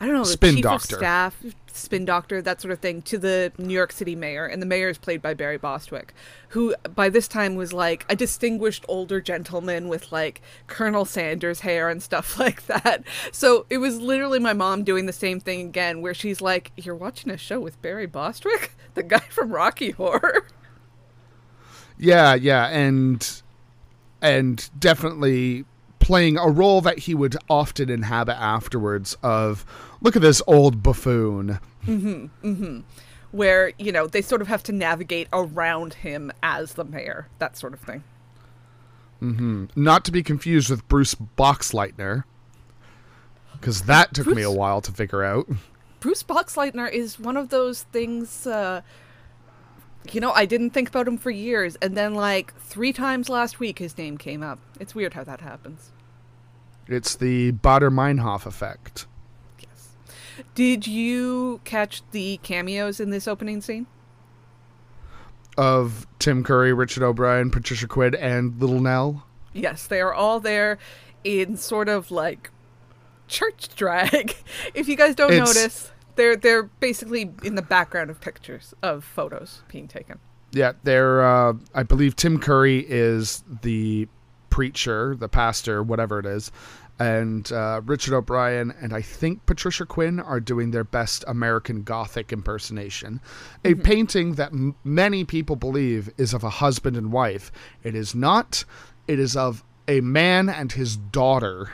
[SPEAKER 1] I don't know, the
[SPEAKER 2] Spin
[SPEAKER 1] chief
[SPEAKER 2] doctor.
[SPEAKER 1] of staff, spin doctor, that sort of thing, to the New York City mayor. And the mayor is played by Barry Bostwick, who by this time was like a distinguished older gentleman with like Colonel Sanders hair and stuff <laughs> like that. So it was literally my mom doing the same thing again, where she's like, You're watching a show with Barry Bostwick? <laughs> The guy from Rocky Horror?
[SPEAKER 2] Yeah, yeah, and and definitely playing a role that he would often inhabit afterwards of look at this old buffoon. Mm-hmm, mm-hmm.
[SPEAKER 1] where you know they sort of have to navigate around him as the mayor, that sort of thing. Mm-hmm.
[SPEAKER 2] Not to be confused with Bruce Boxleitner. Because that took me a while to figure out.
[SPEAKER 1] Bruce Boxleitner is one of those things. Uh, you know, I didn't think about him for years, and then like three times last week, his name came up. It's weird how that happens.
[SPEAKER 2] It's the Baader-Meinhof effect.
[SPEAKER 1] Yes. Did you catch the cameos in this opening scene?
[SPEAKER 2] Of Tim Curry, Richard O'Brien, Patricia Quinn, and Little Nell.
[SPEAKER 1] Yes, they are all there in sort of like church <laughs> drag. if you guys don't
[SPEAKER 2] It's-
[SPEAKER 1] notice, they're they're basically in the background of pictures of photos being taken.
[SPEAKER 2] Yeah, they're. Uh, I believe Tim Curry is the preacher, the pastor, whatever it is, and uh, Richard O'Brien and I think Patricia Quinn are doing their best American Gothic impersonation. A painting that m- many people believe is of a husband and wife. It is not. It is of a man and his daughter.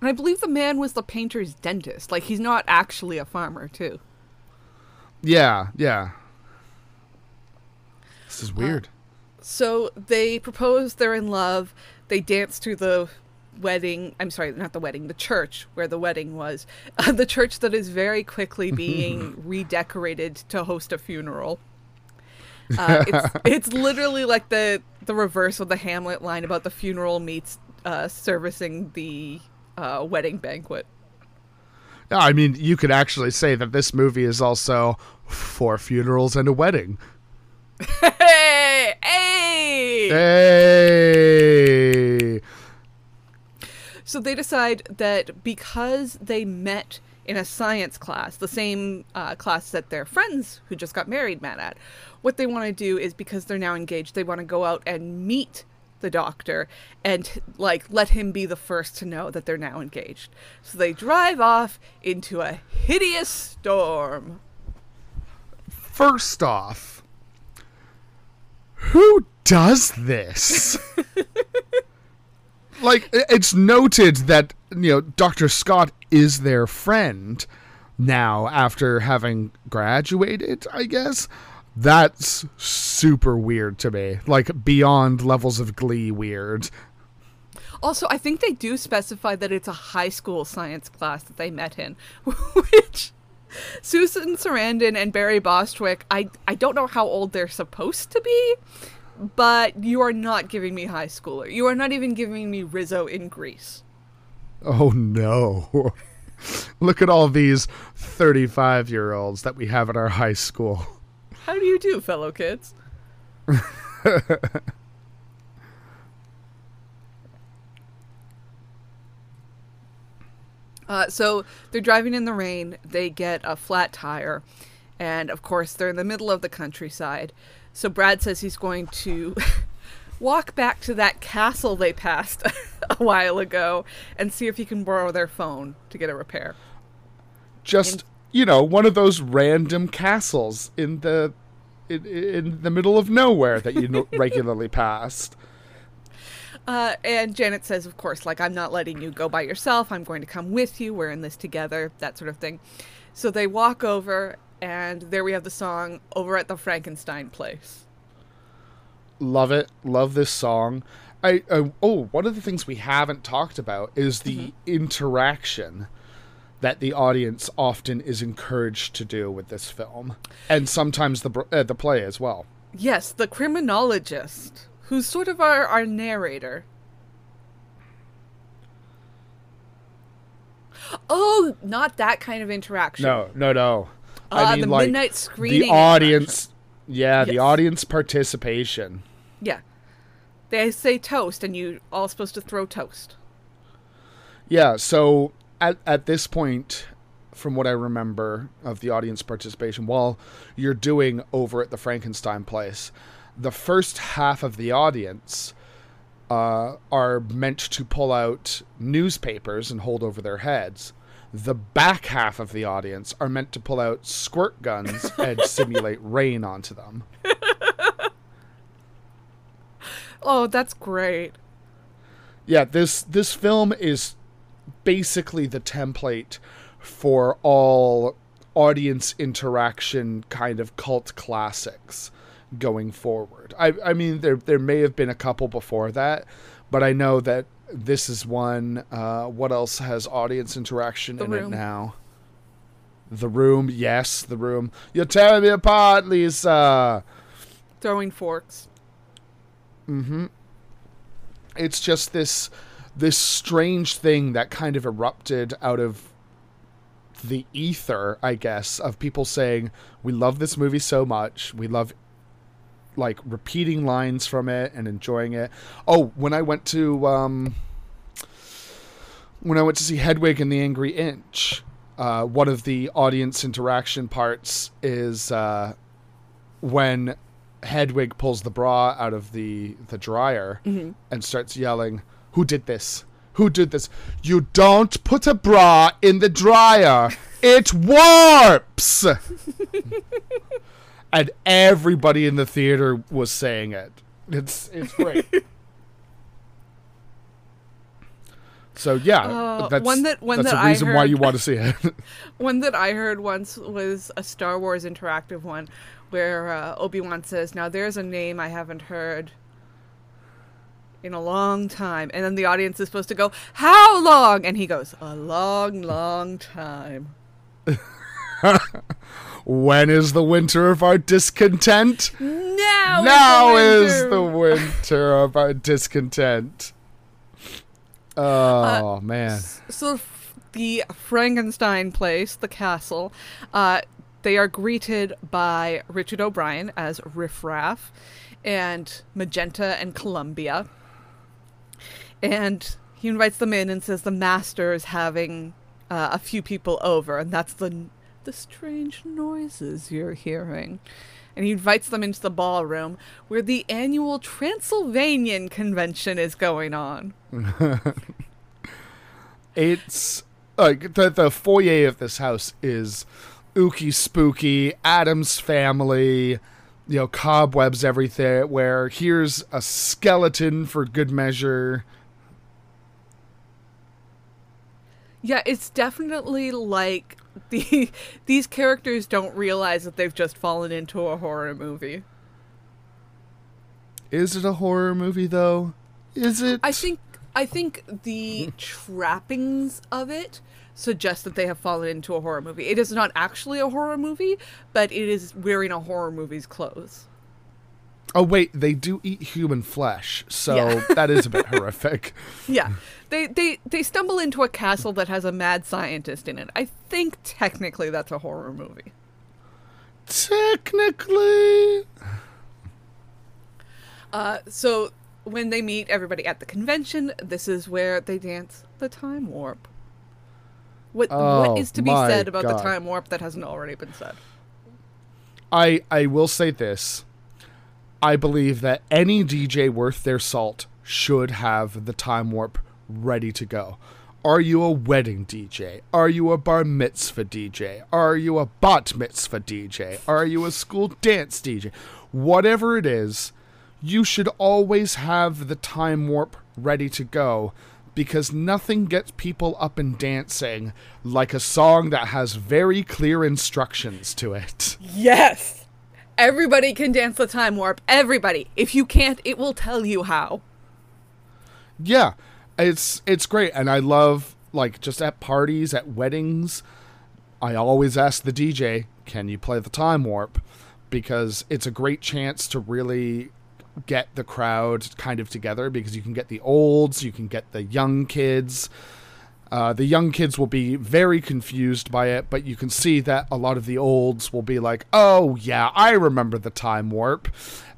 [SPEAKER 1] And I believe the man was the painter's dentist. Like he's not actually a farmer, too.
[SPEAKER 2] Yeah, yeah. This is weird.
[SPEAKER 1] So they propose, they're in love, they dance to the wedding. I'm sorry, not the wedding, the church where the wedding was. Uh, <laughs> the church that is very quickly <laughs> being redecorated to host a funeral. <laughs> Uh, it's, it's literally like the, the reverse of the Hamlet line about the funeral meets uh, servicing the uh, wedding banquet.
[SPEAKER 2] Yeah, I mean, you could actually say that this movie is also four funerals and a wedding.
[SPEAKER 1] Hey! <laughs> Hey!
[SPEAKER 2] Hey!
[SPEAKER 1] So they decide that because they met in a science class, the same uh, class that their friends who just got married met at, what they want to do is because they're now engaged, they want to go out and meet the doctor and like let him be the first to know that they're now engaged. So they drive off into a hideous storm.
[SPEAKER 2] First off, who does this? <laughs> like, it's noted that, you know, Dr. Scott is their friend now after having graduated, I guess. That's super weird to me. Like, beyond levels of glee weird.
[SPEAKER 1] Also, I think they do specify that it's a high school science class that they met in, <laughs> which Susan Sarandon and Barry Bostwick, I I don't know how old they're supposed to be, but you are not giving me high schooler. You are not even giving me Rizzo in Grease.
[SPEAKER 2] Oh no. <laughs> Look at all these 35 year olds that we have at our high school.
[SPEAKER 1] How do you do, fellow kids? <laughs> Uh, so they're driving in the rain. They get a flat tire. And of course, they're in the middle of the countryside. So Brad says he's going to <laughs> walk back to that castle they passed <laughs> a while ago and see if he can borrow their phone to get a repair.
[SPEAKER 2] Just, you know, one of those random castles in the in, in the middle of nowhere that you <laughs> regularly passed.
[SPEAKER 1] Uh, and Janet says, of course, like, I'm not letting you go by yourself. I'm going to come with you. We're in this together, that sort of thing. So they walk over, and there we have the song Over at the Frankenstein Place.
[SPEAKER 2] Love it. Love this song. I uh, oh, one of the things we haven't talked about is the interaction that the audience often is encouraged to do with this film, and sometimes the uh, the play as well.
[SPEAKER 1] Yes, the criminologist, who's sort of our, our narrator. Oh, not that kind of interaction.
[SPEAKER 2] No, no, no.
[SPEAKER 1] Uh, the midnight screening
[SPEAKER 2] The audience, yeah, the audience participation.
[SPEAKER 1] Yeah. They say toast, and you all supposed to throw toast.
[SPEAKER 2] Yeah, so at at this point, from what I remember of the audience participation, while you're doing over at the Frankenstein place, the first half of the audience uh, are meant to pull out newspapers and hold over their heads. The back half of the audience are meant to pull out squirt guns <laughs> and simulate rain onto them. <laughs>
[SPEAKER 1] Oh, that's great.
[SPEAKER 2] Yeah, this this film is basically the template for all audience interaction kind of cult classics going forward. I I mean there there may have been a couple before that, but I know that this is one uh what else has audience interaction
[SPEAKER 1] The
[SPEAKER 2] in it now? The room, yes, the room. You're tearing me apart, Lisa.
[SPEAKER 1] Throwing forks. Mm-hmm.
[SPEAKER 2] It's just this this strange thing that kind of erupted out of the ether, I guess, of people saying we love this movie so much, we love like repeating lines from it and enjoying it. Oh, when I went to um when I went to see Hedwig and the Angry Inch, uh, one of the audience interaction parts is uh, when Hedwig pulls the bra out of the the dryer and starts yelling, "Who did this? Who did this? You don't put a bra in the dryer. It warps." <laughs> and everybody in the theater was saying it. It's it's great. <laughs> so yeah,
[SPEAKER 1] Uh,
[SPEAKER 2] that's
[SPEAKER 1] one that- one
[SPEAKER 2] that's
[SPEAKER 1] that
[SPEAKER 2] a
[SPEAKER 1] I
[SPEAKER 2] reason why
[SPEAKER 1] heard-
[SPEAKER 2] you want to see it. <laughs>
[SPEAKER 1] One that I heard once was a Star Wars interactive one where uh, Obi Wan says, "Now there's a name I haven't heard." In a long time. And then the audience is supposed to go, How long? And he goes, A long, long time. <laughs>
[SPEAKER 2] When is the winter of our discontent?
[SPEAKER 1] Now,
[SPEAKER 2] now
[SPEAKER 1] is
[SPEAKER 2] is
[SPEAKER 1] the
[SPEAKER 2] the
[SPEAKER 1] winter.
[SPEAKER 2] winter of our discontent. Oh man.
[SPEAKER 1] so f- the Frankenstein place, the castle, uh, they are greeted by Richard O'Brien as Riff Raff and Magenta and Columbia. And he invites them in and says the master is having uh, a few people over, and that's the the strange noises you're hearing. And he invites them into the ballroom where the annual Transylvanian convention is going on. <laughs>
[SPEAKER 2] It's like the the foyer of this house is ooky spooky, Addams family, you know, cobwebs everything where here's a skeleton for good measure.
[SPEAKER 1] Yeah, it's definitely like <laughs> the these characters don't realize that they've just fallen into a horror movie.
[SPEAKER 2] Is it a horror movie though? Is it?
[SPEAKER 1] I think I think the trappings of it suggest that they have fallen into a horror movie. It is not actually a horror movie, but it is wearing a horror movie's clothes.
[SPEAKER 2] Oh wait, they do eat human flesh, so
[SPEAKER 1] Yeah.
[SPEAKER 2] that is a bit <laughs> horrific.
[SPEAKER 1] Yeah. They, they they stumble into a castle that has a mad scientist in it. I think technically that's a horror movie.
[SPEAKER 2] Technically,
[SPEAKER 1] Uh, so when they meet everybody at the convention, this is where they dance the time warp. What
[SPEAKER 2] Oh,
[SPEAKER 1] what is to be said about the time warp that hasn't already been said?
[SPEAKER 2] I I will say this. I believe that any DJ worth their salt should have the time warp ready to go. Are you a wedding DJ? Are you a bar mitzvah DJ? Are you a bat mitzvah DJ? Are you a school dance DJ? Whatever it is, you should always have the time warp ready to go because nothing gets people up and dancing like a song that has very clear instructions to it.
[SPEAKER 1] Yes. Everybody can dance the time warp. Everybody. If you can't, it will tell you how.
[SPEAKER 2] Yeah, it's it's great, and I love like just at parties, at weddings. I always ask the DJ, "Can you play the time warp?" Because it's a great chance to really get the crowd kind of together. Because you can get the olds, you can get the young kids. Uh, the young kids will be very confused by it, but you can see that a lot of the olds will be like, "Oh yeah, I remember the time warp,"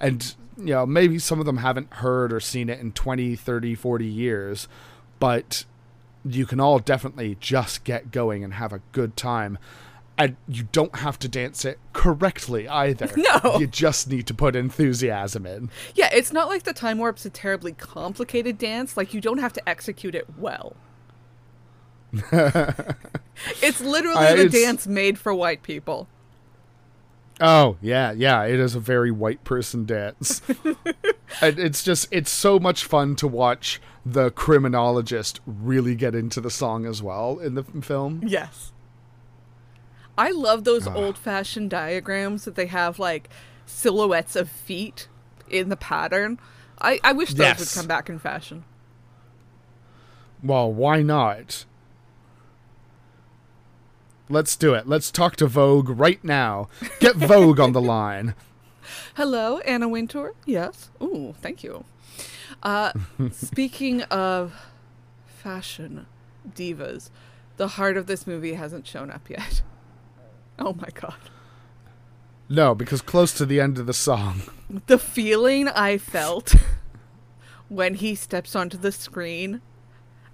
[SPEAKER 2] and you know maybe some of them haven't heard or seen it in 20, 30, 40 years, but you can all definitely just get going and have a good time. And you don't have to dance it correctly either. <laughs>
[SPEAKER 1] No.
[SPEAKER 2] You just need to put enthusiasm in.
[SPEAKER 1] Yeah, it's not like the time warp's a terribly complicated dance. Like, you don't have to execute it well. <laughs> it's literally
[SPEAKER 2] Uh,
[SPEAKER 1] the
[SPEAKER 2] it's-
[SPEAKER 1] dance made for white people.
[SPEAKER 2] Oh yeah, yeah. It is a very white person dance. <laughs> it's just it's so much fun to watch the criminologist really get into the song as well in the film.
[SPEAKER 1] Yes. I love those
[SPEAKER 2] Ah.
[SPEAKER 1] old fashioned diagrams that they have like silhouettes of feet in the pattern. I, I wish those
[SPEAKER 2] Yes.
[SPEAKER 1] would come back in fashion.
[SPEAKER 2] Well, why not? Let's do it. Let's talk to Vogue right now. Get Vogue on the <laughs> line.
[SPEAKER 1] Hello, Anna Wintour. Yes. Ooh, thank you. Uh, <laughs> speaking of fashion divas, the heart of this movie hasn't shown up yet. <laughs> Oh my god.
[SPEAKER 2] No, because close to the end of the song.
[SPEAKER 1] The feeling I felt when he steps onto the screen,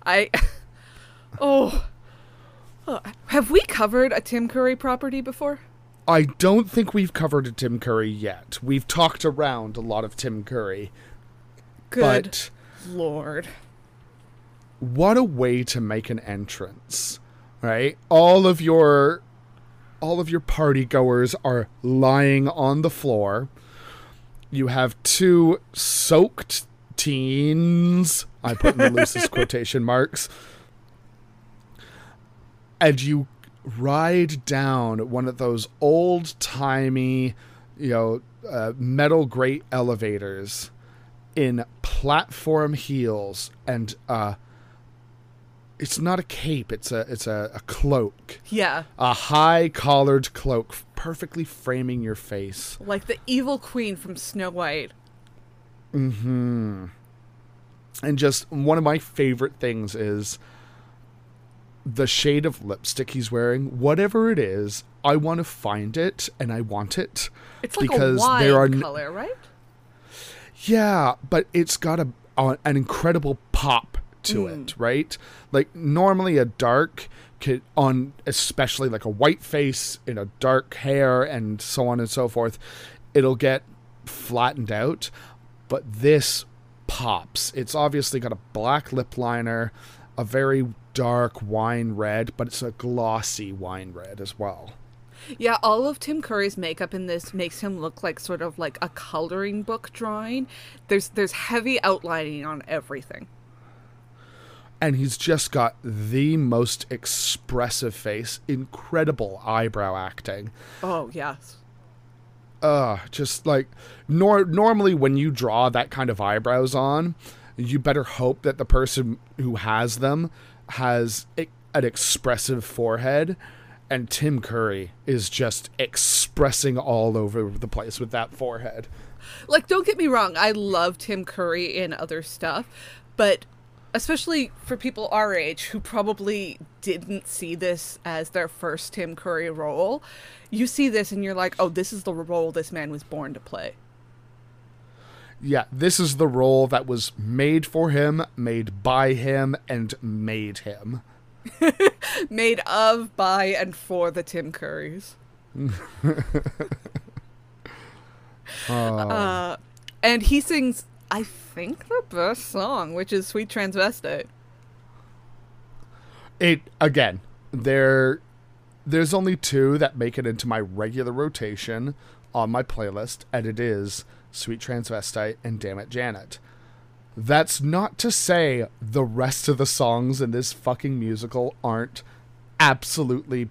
[SPEAKER 1] I. Oh. Oh, Have we covered a Tim Curry property before?
[SPEAKER 2] I don't think we've covered a Tim Curry yet. We've talked around a lot of Tim Curry,
[SPEAKER 1] Good
[SPEAKER 2] but
[SPEAKER 1] lord.
[SPEAKER 2] what a way to make an entrance right all of your all of your party goers are lying on the floor you have two soaked teens i put in the <laughs> loosest quotation marks and you ride down one of those old timey you know, uh, metal grate elevators in platform heels and uh it's not a cape it's a it's a, a cloak
[SPEAKER 1] Yeah.
[SPEAKER 2] a high collared cloak perfectly framing your face
[SPEAKER 1] Like the evil queen from Snow White. Mm hmm.
[SPEAKER 2] And just one of my favorite things is the shade of lipstick he's wearing whatever it is i want to find it and i want it
[SPEAKER 1] It's like
[SPEAKER 2] because
[SPEAKER 1] a wine
[SPEAKER 2] there are n-
[SPEAKER 1] color, right?
[SPEAKER 2] Yeah, but it's got a, a an incredible pop to hmm. it, right? Like normally a dark could on especially like a white face in a dark hair and so on and so forth, it'll get flattened out, but this pops. It's obviously got a black lip liner, a very dark wine red, but it's a glossy wine red as well.
[SPEAKER 1] Yeah, all of Tim Curry's makeup in this makes him look like sort of like a coloring book drawing. There's there's heavy outlining on everything.
[SPEAKER 2] and he's just got the most expressive face, incredible eyebrow acting.
[SPEAKER 1] Oh yes.
[SPEAKER 2] Uh, just like nor normally when you draw that kind of eyebrows on, you better hope that the person who has them has an expressive forehead. And Tim Curry is just expressing all over the place with that forehead.
[SPEAKER 1] Like don't get me wrong, I love Tim Curry in other stuff, but especially for people our age who probably didn't see this as their first Tim Curry role, you see this and you're like, "Oh, this is the role this man was born to play."
[SPEAKER 2] Yeah, this is the role that was made for him, made by him, and made him. <laughs>
[SPEAKER 1] Made of, by, and for the Tim Currys. <laughs> uh, and he sings, I think, the best song, which is Sweet Transvestite.
[SPEAKER 2] it again there there's only two that make it into my regular rotation on my playlist and it is sweet transvestite and damn it janet that's not to say the rest of the songs in this fucking musical aren't absolutely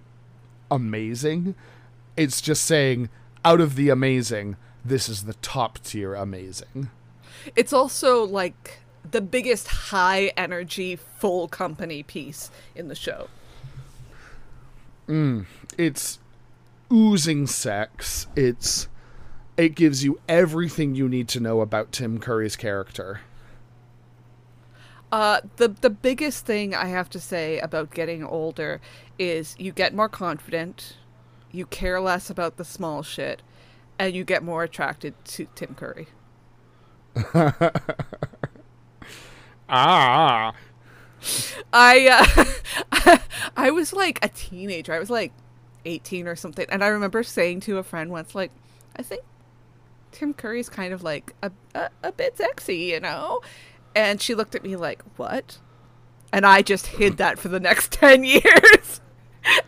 [SPEAKER 2] amazing it's just saying out of the amazing this is the top tier amazing
[SPEAKER 1] It's also like the biggest high energy, full company piece in the show.
[SPEAKER 2] Mm, it's oozing sex. It's it gives you everything you need to know about Tim Curry's character.
[SPEAKER 1] Uh, the the biggest thing I have to say about getting older is you get more confident, you care less about the small shit, and you get more attracted to Tim Curry. <laughs>
[SPEAKER 2] Ah,
[SPEAKER 1] I uh, <laughs> I was like a teenager. I was like 18 or something, and I remember saying to a friend once, like, I think Tim Curry's kind of like a a, a bit sexy, you know. And she looked at me like, "What?" And I just hid that for the next <laughs> 10 years.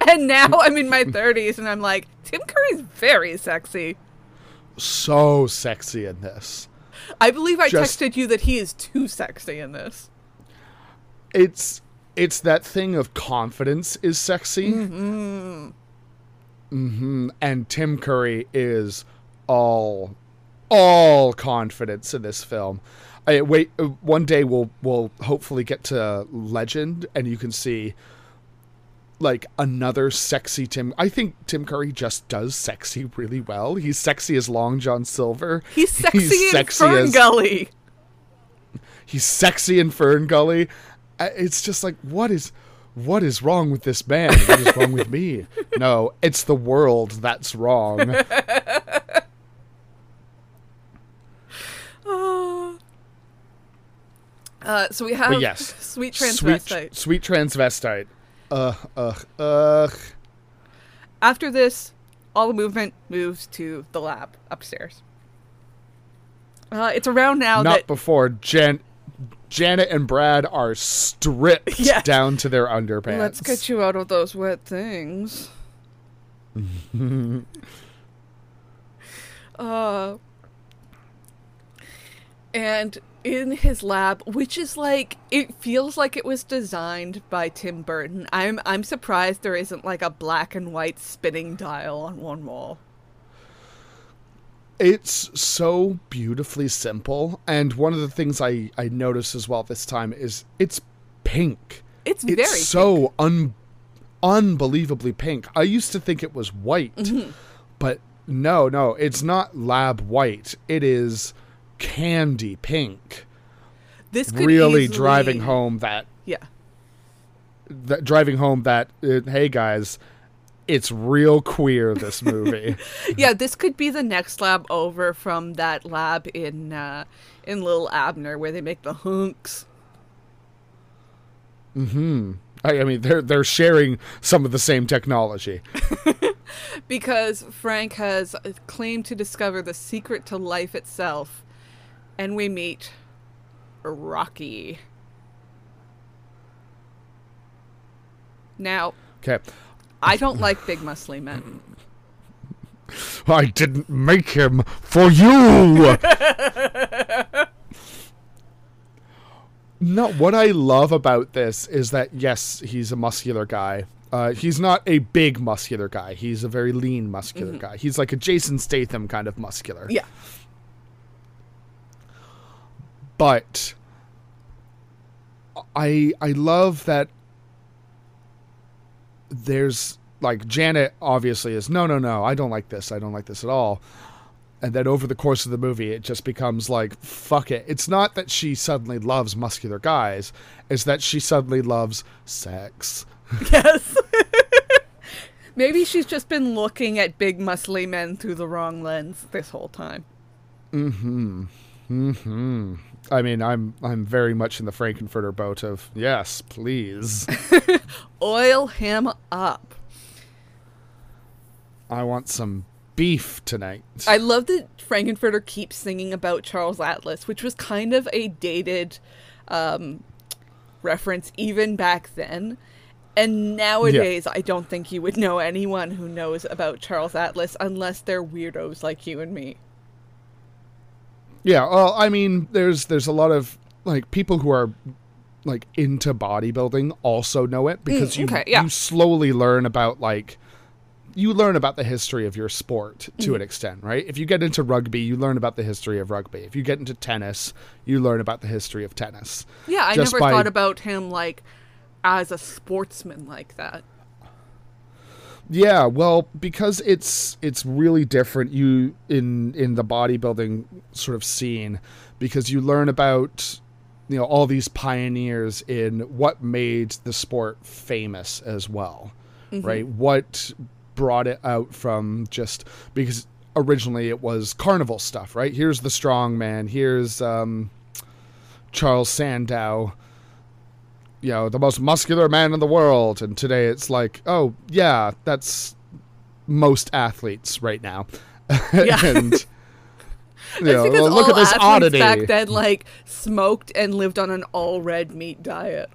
[SPEAKER 1] and now I'm in my 30s, and I'm like, Tim Curry's very sexy.
[SPEAKER 2] so sexy in this.
[SPEAKER 1] I believe I
[SPEAKER 2] Just-
[SPEAKER 1] texted you that he is too sexy in this.
[SPEAKER 2] It's it's that thing of confidence is sexy. Mm-hmm. Mm-hmm. And Tim Curry is all all confidence in this film. I, wait, uh, one day we'll we'll hopefully get to Legend, and you can see like another sexy Tim. I think Tim Curry just does sexy really well. He's sexy as Long John Silver.
[SPEAKER 1] He's sexy in
[SPEAKER 2] sexy
[SPEAKER 1] Fern
[SPEAKER 2] as-
[SPEAKER 1] Gully.
[SPEAKER 2] He's sexy in Fern Gully. It's just like what is what is wrong with this man? What is wrong with me? <laughs> No, it's the world that's wrong. <laughs>
[SPEAKER 1] Uh, so we have
[SPEAKER 2] But yes,
[SPEAKER 1] sweet
[SPEAKER 2] sweet,
[SPEAKER 1] transvestite.
[SPEAKER 2] sweet transvestite. Ugh, ugh, ugh.
[SPEAKER 1] After this, all the movement moves to the lab upstairs. Uh, it's around now
[SPEAKER 2] Not
[SPEAKER 1] that
[SPEAKER 2] before Jan, Janet and Brad are stripped <laughs>
[SPEAKER 1] Yes.
[SPEAKER 2] down to their underpants.
[SPEAKER 1] let's get you out of those wet things. <laughs> uh, and in his lab, which is like it feels like it was designed by Tim Burton. I'm I'm surprised there isn't like a black and white spinning dial on one wall.
[SPEAKER 2] it's so beautifully simple and one of the things i i noticed as well this time is it's pink
[SPEAKER 1] It's,
[SPEAKER 2] it's
[SPEAKER 1] very
[SPEAKER 2] so un unbelievably pink i used to think it was white
[SPEAKER 1] Mm-hmm.
[SPEAKER 2] but no no it's not lab white it is candy pink
[SPEAKER 1] this could
[SPEAKER 2] really
[SPEAKER 1] easily-
[SPEAKER 2] driving home that
[SPEAKER 1] Yeah.
[SPEAKER 2] that driving home that uh, hey guys it's real queer this movie <laughs>
[SPEAKER 1] Yeah, this could be the next lab over from that lab in uh in Little Abner where they make the hunks.
[SPEAKER 2] I, I mean they're they're sharing some of the same technology <laughs> <laughs>
[SPEAKER 1] because Frank has claimed to discover the secret to life itself, and we meet Rocky. Now,
[SPEAKER 2] okay
[SPEAKER 1] I don't like big muscly men.
[SPEAKER 2] I didn't make him for you. <laughs> no, what I love about this is that yes, he's a muscular guy. Uh, he's not a big muscular guy. He's a very lean muscular guy. He's like a Jason Statham kind of muscular.
[SPEAKER 1] Yeah.
[SPEAKER 2] But I I love that there's like Janet obviously is no no no I don't like this I don't like this at all. And then over the course of the movie it just becomes like fuck it. It's not that she suddenly loves muscular guys it's that she suddenly loves sex.
[SPEAKER 1] Yes. <laughs> Maybe she's just been looking at big muscly men through the wrong lens this whole time. Mm-hmm. Mm-hmm.
[SPEAKER 2] I mean I'm I'm very much in the Frankenfurter boat of yes please <laughs>
[SPEAKER 1] Oil him up.
[SPEAKER 2] I want some beef tonight
[SPEAKER 1] I love that Frankenfurter keeps singing about Charles Atlas, which was kind of a dated um, reference even back then. And nowadays, I don't think you would know anyone who knows about Charles Atlas unless they're weirdos like you and me.
[SPEAKER 2] Yeah, well, I mean, there's there's a lot of like people who are like into bodybuilding also know it because
[SPEAKER 1] Mm,
[SPEAKER 2] you
[SPEAKER 1] yeah.
[SPEAKER 2] you slowly learn about like you learn about the history of your sport to
[SPEAKER 1] Mm-hmm.
[SPEAKER 2] an extent, right? If you get into rugby, you learn about the history of rugby. If you get into tennis, you learn about the history of tennis.
[SPEAKER 1] Yeah, I
[SPEAKER 2] Just
[SPEAKER 1] never
[SPEAKER 2] by-
[SPEAKER 1] thought about him like as a sportsman like that.
[SPEAKER 2] Yeah, well, because it's it's really different you in in the bodybuilding sort of scene because you learn about you know all these pioneers in what made the sport famous as well. Right? What brought it out from just because originally it was carnival stuff, right? Here's the strong man, here's um Charles Sandow you know, the most muscular man in the world. And today it's like, oh, yeah, that's most athletes right now. <laughs>
[SPEAKER 1] Yeah.
[SPEAKER 2] and, <laughs> you know, well, look at this oddity.
[SPEAKER 1] back then like smoked and lived on an all red meat diet.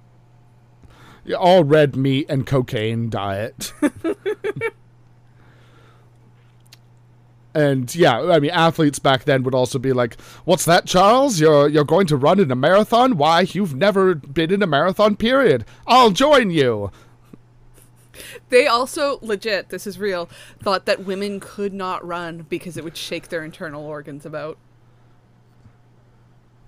[SPEAKER 2] Yeah, All red meat and cocaine diet. <laughs> and yeah, I mean, athletes back then would also be like, "What's that, Charles? You're you're going to run in a marathon? Why, you've never been in a marathon. Period. I'll join you."
[SPEAKER 1] They also legit, this is real, thought that women could not run because it would shake their internal organs about.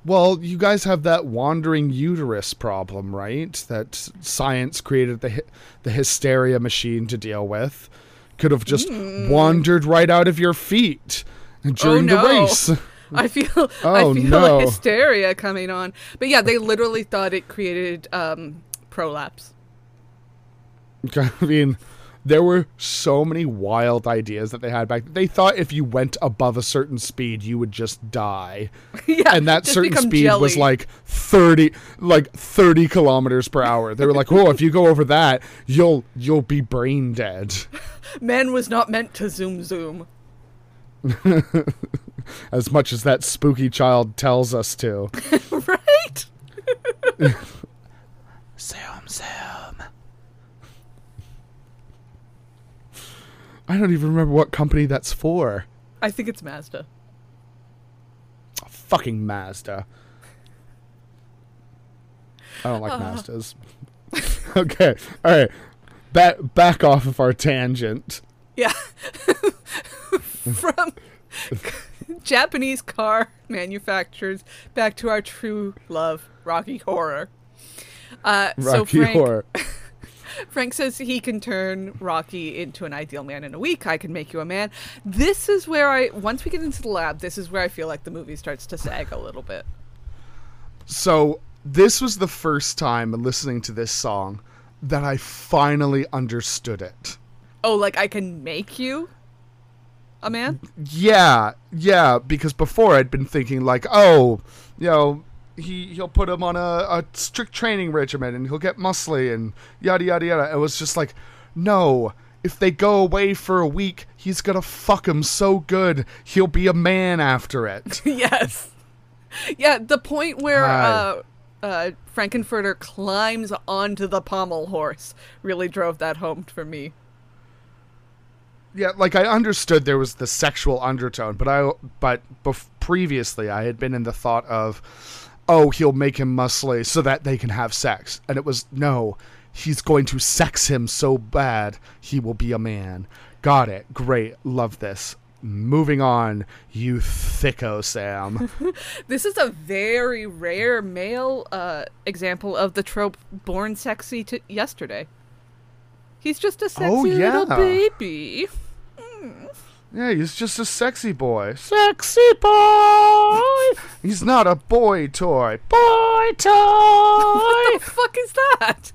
[SPEAKER 2] Well, you guys have that wandering uterus problem, right? That science created the the hysteria machine to deal with. Could have just wandered right out of your feet during
[SPEAKER 1] oh no.
[SPEAKER 2] the race. <laughs>
[SPEAKER 1] I feel
[SPEAKER 2] Oh,
[SPEAKER 1] I feel
[SPEAKER 2] no. <laughs>
[SPEAKER 1] hysteria coming on. But yeah, they literally thought it created um prolapse. <laughs>
[SPEAKER 2] I mean, there were so many wild ideas that they had back. They thought if you went above a certain speed, you would just die, <laughs>
[SPEAKER 1] yeah.
[SPEAKER 2] and that certain speed was like thirty, like thirty kilometers per hour. They were like, "Oh, if you go over that, you'll you'll be brain dead." <laughs>
[SPEAKER 1] Man was not meant to zoom zoom. <laughs>
[SPEAKER 2] as much as that spooky child tells us to.
[SPEAKER 1] right?
[SPEAKER 2] Zoom, zoom. I don't even remember what company that's for.
[SPEAKER 1] I think it's Mazda.
[SPEAKER 2] Fucking Mazda. I don't like <laughs> Mazdas. <laughs> okay, all right. Back back off of our tangent.
[SPEAKER 1] Yeah. <laughs> From Japanese car manufacturers back to our true love, Rocky Horror. Uh, so
[SPEAKER 2] Rocky
[SPEAKER 1] Frank,
[SPEAKER 2] Horror.
[SPEAKER 1] Frank says he can turn Rocky into an ideal man in a week. I can make you a man. This is where I, once we get into the lab, this is where I feel like the movie starts to sag a little bit.
[SPEAKER 2] So this was the first time listening to this song that I finally understood it.
[SPEAKER 1] Oh, like I can make you a man?
[SPEAKER 2] Yeah, yeah, because before I'd been thinking like, oh, you know, he he'll put him on a, a strict training regimen and he'll get muscly and yada yada yada. It was just like, no. If they go away for a week, he's gonna fuck him so good he'll be a man after it. <laughs>
[SPEAKER 1] yes. Yeah, the point where uh, uh, Frankenfurter climbs onto the pommel horse really drove that home for me.
[SPEAKER 2] yeah, like I understood there was the sexual undertone, but I but bef- previously I had been in the thought of, oh, he'll make him muscly so that they can have sex, and it was no, he's going to sex him so bad he will be a man. Got it. Great. Love this. Moving on, you thicko Sam. <laughs>
[SPEAKER 1] This is a very rare male uh, example of the trope born sexy to yesterday. He's just a sexy
[SPEAKER 2] Oh,
[SPEAKER 1] little
[SPEAKER 2] yeah.
[SPEAKER 1] baby.
[SPEAKER 2] Yeah, he's just a sexy boy. Sexy boy. he's not a boy toy. Boy toy.
[SPEAKER 1] What the fuck is that?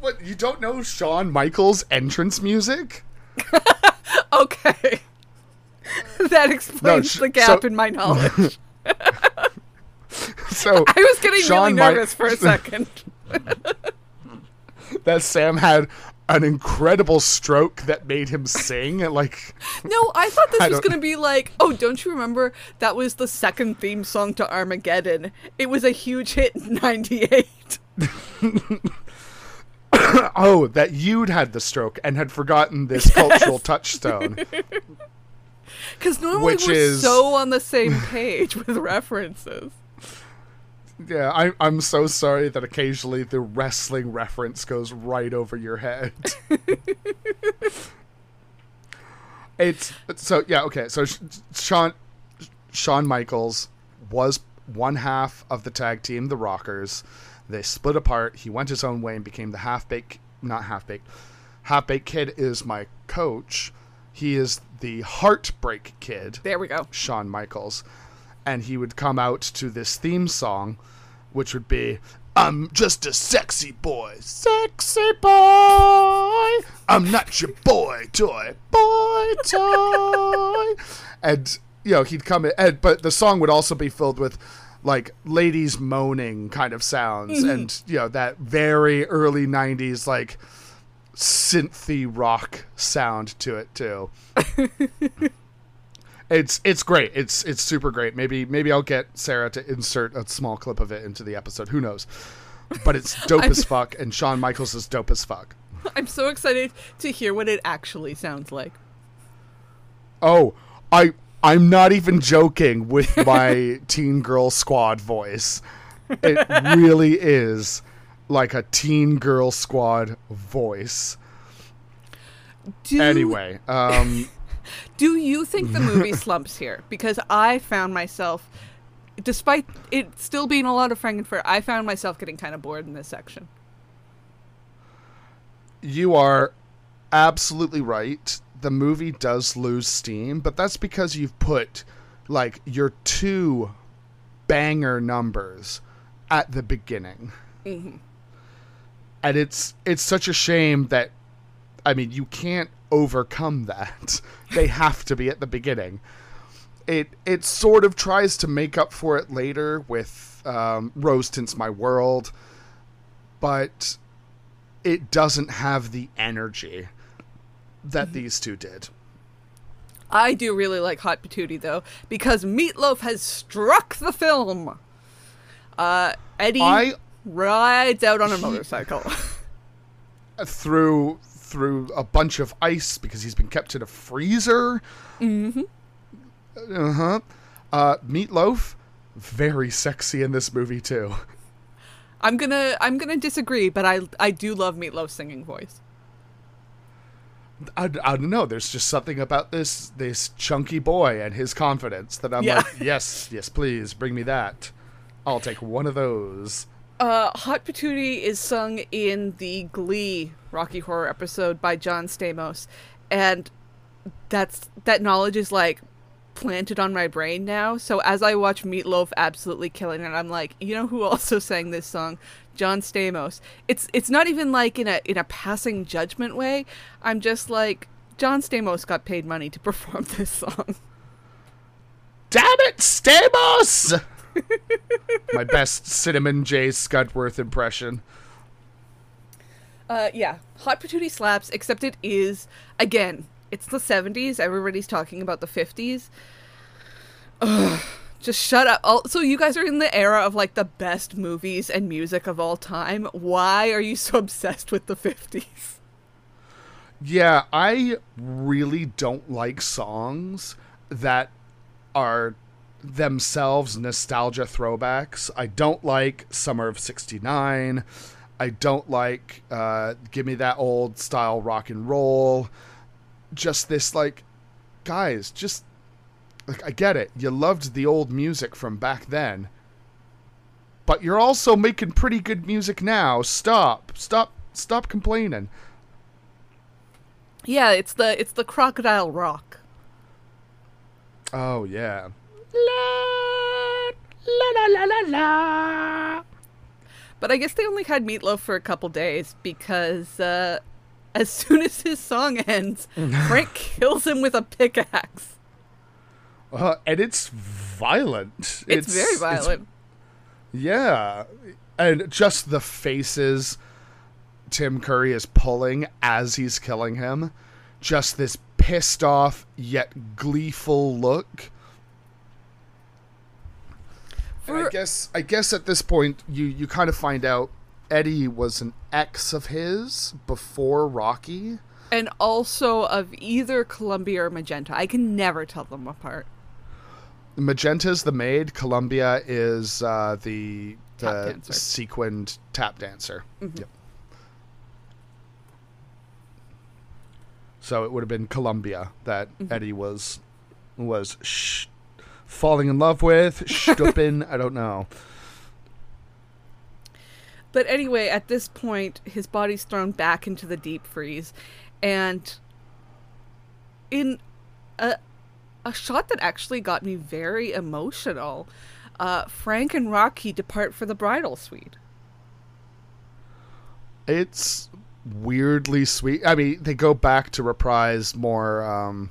[SPEAKER 2] What you don't know Shawn Michaels entrance music? <laughs>
[SPEAKER 1] Okay. that explains
[SPEAKER 2] sh-
[SPEAKER 1] the gap
[SPEAKER 2] so-
[SPEAKER 1] in my knowledge. <laughs>
[SPEAKER 2] So
[SPEAKER 1] I was getting
[SPEAKER 2] Shawn
[SPEAKER 1] really
[SPEAKER 2] Mi-
[SPEAKER 1] nervous for a second. <laughs>
[SPEAKER 2] that Sam had an incredible stroke that made him sing like
[SPEAKER 1] No, I thought this
[SPEAKER 2] I
[SPEAKER 1] was going to be like, oh, don't you remember that was the second theme song to Armageddon? It was a huge hit in 98. <laughs> <coughs>
[SPEAKER 2] oh that you'd had the stroke and had forgotten this cultural touchstone. <laughs>
[SPEAKER 1] Because normally
[SPEAKER 2] Which
[SPEAKER 1] we're
[SPEAKER 2] is-
[SPEAKER 1] so on the same page with references.
[SPEAKER 2] Yeah, I, I'm so sorry that occasionally the wrestling reference goes right over your head. <laughs> it's so yeah okay. So Sean Shawn Shawn Michaels was one half of the tag team, the Rockers. They split apart. He went his own way and became the half baked, not half baked. Half baked kid is my coach. He is the heartbreak kid.
[SPEAKER 1] There we go.
[SPEAKER 2] Shawn Michaels, and he would come out to this theme song, which would be I'm just a sexy boy, sexy boy. I'm not your boy toy, boy toy. and you know he'd come in, and, but the song would also be filled with like ladies moaning kind of sounds, mm-hmm. and you know that very early '90s like synthy rock sound to it too. <laughs> It's it's great. It's it's super great. Maybe maybe I'll get Sarah to insert a small clip of it into the episode. Who knows? But it's <laughs> dope as fuck, and Shawn Michaels is dope as fuck.
[SPEAKER 1] I'm so excited to hear what it actually sounds like.
[SPEAKER 2] Oh, I I'm not even joking with my <laughs> teen girl squad voice. It really is like a teen girl squad voice.
[SPEAKER 1] Do,
[SPEAKER 2] Anyway, um <laughs>
[SPEAKER 1] do you think the movie <laughs> slumps here? Because I found myself, despite it still being a lot of Frankenfurter, I found myself getting kind of bored in this section.
[SPEAKER 2] you are absolutely right. The movie does lose steam, but that's because you've put like your two banger numbers at the beginning. Mm-hmm. And it's it's such a shame that I mean, you can't overcome that. <laughs> they have to be at the beginning. It it sort of tries to make up for it later with um, Rose Tints My World, but it doesn't have the energy that these two did.
[SPEAKER 1] I do really like Hot Patootie though, because Meatloaf has struck the film. Uh, Eddie
[SPEAKER 2] I
[SPEAKER 1] rides out on a motorcycle. <laughs>
[SPEAKER 2] through through a bunch of ice because he's been kept in a freezer. Mm-hmm. Uh-huh. Uh Meatloaf, very sexy in this movie too.
[SPEAKER 1] I'm gonna I'm gonna disagree, but I I do love Meatloaf's singing voice.
[SPEAKER 2] I, I don't know. There's just something about this this chunky boy and his confidence that I'm
[SPEAKER 1] Yeah.
[SPEAKER 2] like, yes, yes, please bring me that. I'll take one of those.
[SPEAKER 1] Uh, Hot Patootie is sung in the Glee Rocky Horror episode by John Stamos, and that's that knowledge is like planted on my brain now. So as I watch Meatloaf absolutely killing it, I'm like, you know who <laughs> also sang this song? John Stamos. It's it's not even like in a in a passing judgment way. I'm just like John Stamos got paid money to <laughs> perform this song.
[SPEAKER 2] Damn it, Stamos! <laughs> My best Cinnamon J. Scudworth impression.
[SPEAKER 1] Uh, yeah, Hot Patootie slaps, except it is, again, it's the 70s. Everybody's talking about the 50s. Ugh, just shut up. All, so, you guys are in the era of like the best movies and music of all time. Why are you so <laughs> obsessed with the 50s?
[SPEAKER 2] Yeah, I really don't like songs that are themselves nostalgia throwbacks. I don't like Summer of 69. I don't like uh, Give Me That Old Style Rock and Roll. Just this, like, guys, just. Like, I get it. You loved the old music from back then. But you're also making pretty good music now. Stop. Stop. Stop complaining.
[SPEAKER 1] Yeah, it's the it's the crocodile rock.
[SPEAKER 2] Oh yeah. La la la la la la.
[SPEAKER 1] But I guess they only had Meatloaf for a couple days because uh, as <laughs> soon as his song ends, Frank <laughs> kills him with a pickaxe.
[SPEAKER 2] Uh, and it's violent.
[SPEAKER 1] It's, very violent.
[SPEAKER 2] yeah, and just the faces Tim Curry is pulling as he's killing him, just this pissed off yet gleeful look. And I guess I guess at this point you you kind of find out Eddie was an ex of his before Rocky.
[SPEAKER 1] and also of either Columbia or Magenta. I can never tell them apart.
[SPEAKER 2] Magenta's the maid. Columbia is uh, the the
[SPEAKER 1] dancer.
[SPEAKER 2] sequined tap dancer.
[SPEAKER 1] Mm-hmm.
[SPEAKER 2] Yep. So it would have been Columbia that
[SPEAKER 1] Mm-hmm.
[SPEAKER 2] Eddie was was sh- falling in love with. <laughs> Stuppin, I don't know.
[SPEAKER 1] But anyway, at this point, his body's thrown back into the deep freeze, and in a a shot that actually got me very emotional, uh, Frank and Rocky depart for the bridal suite.
[SPEAKER 2] It's weirdly sweet. I mean, they go back to reprise more. Um,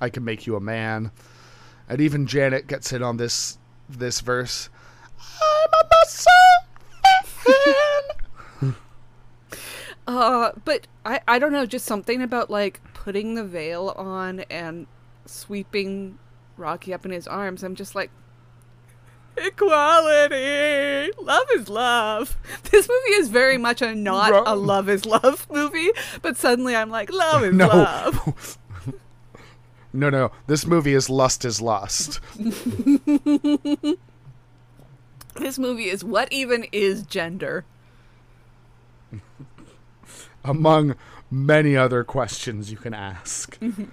[SPEAKER 2] I can make you a man, and even Janet gets in on this this verse. I'm a muscle. <laughs>
[SPEAKER 1] Uh, but I, I don't know, just something about like putting the veil on and sweeping Rocky up in his arms. I'm just like, equality, love is love. <laughs> This movie is very much a not
[SPEAKER 2] Ro-
[SPEAKER 1] a love is love <laughs> movie, but suddenly I'm like, love is
[SPEAKER 2] No.
[SPEAKER 1] love.
[SPEAKER 2] No, no. This movie is lust is lust. <laughs>
[SPEAKER 1] This movie is what even is gender? <laughs>
[SPEAKER 2] among many other questions you can ask.
[SPEAKER 1] Because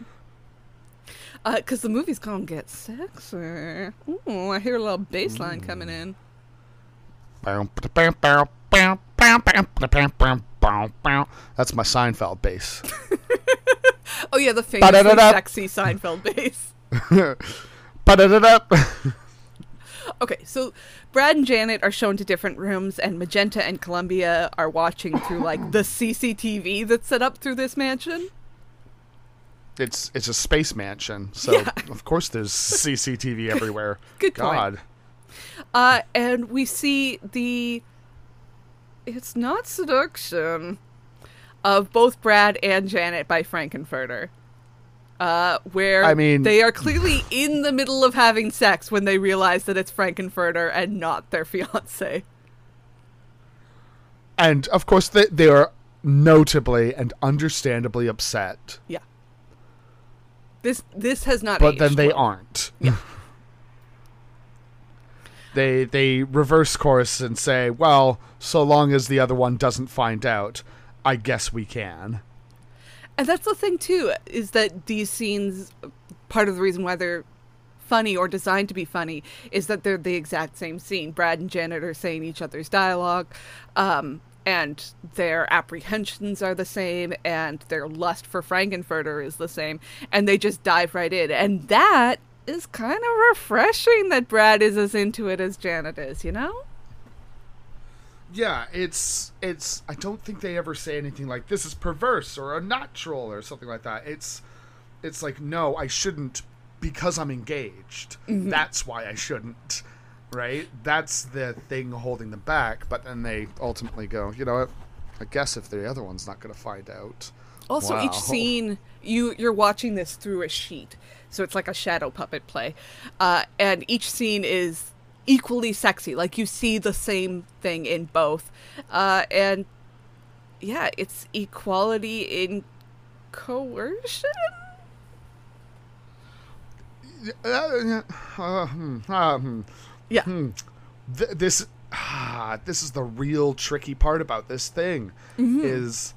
[SPEAKER 1] <laughs> Uh, the movie's gonna get sexy. Ooh, I hear a little bass line coming in.
[SPEAKER 2] That's my Seinfeld bass.
[SPEAKER 1] Oh yeah, the famously
[SPEAKER 2] Ba-da-da-da.
[SPEAKER 1] sexy Seinfeld <laughs> <laughs> bass. Okay, so Brad and Janet are shown to different rooms, and Magenta and Columbia are watching through like the CCTV that's set up through this mansion.
[SPEAKER 2] It's it's a space mansion, so
[SPEAKER 1] Yeah.
[SPEAKER 2] of course there's CCTV <laughs> everywhere.
[SPEAKER 1] Good point.
[SPEAKER 2] God,
[SPEAKER 1] Uh, and we see the. It's not seduction of both Brad and Janet by Frankenfurter. Uh, where
[SPEAKER 2] I mean-
[SPEAKER 1] they are clearly in the middle of having sex when they realize that it's Frankenfurter and not their fiance.
[SPEAKER 2] and of course they they are notably and understandably upset,
[SPEAKER 1] Yeah. This this has not. Been.
[SPEAKER 2] But then they
[SPEAKER 1] well.
[SPEAKER 2] aren't.
[SPEAKER 1] Yeah. <laughs>
[SPEAKER 2] they they reverse course and say, "Well, so long as the other one doesn't find out, I guess we can."
[SPEAKER 1] And that's the thing too, is that these scenes part of the reason why they're funny or designed to be funny is that they're the exact same scene. Brad and Janet are saying each other's dialogue, um, and their apprehensions are the same, and their lust for Frankenfurter is the same, and they just dive right in. And that is kind of refreshing that Brad is as into it as Janet is, you know?
[SPEAKER 2] Yeah, it's it's I don't think they ever say anything like this is perverse or unnatural or something like that. It's it's like no, I shouldn't because I'm engaged. Mm-hmm. That's why I shouldn't. Right? That's the thing holding them back, but then they ultimately go, you know what? I guess if the other one's not going to find out.
[SPEAKER 1] Also, wow. each scene you you're watching this through a sheet, so it's like a shadow puppet play, uh, and each scene is equally sexy. Like you see the same thing in both, uh, and yeah, it's equality in coercion.
[SPEAKER 2] Uh, uh, hmm, uh, hmm.
[SPEAKER 1] yeah.
[SPEAKER 2] Hmm. Th- this ah, this is the real tricky part about this thing mm-hmm. is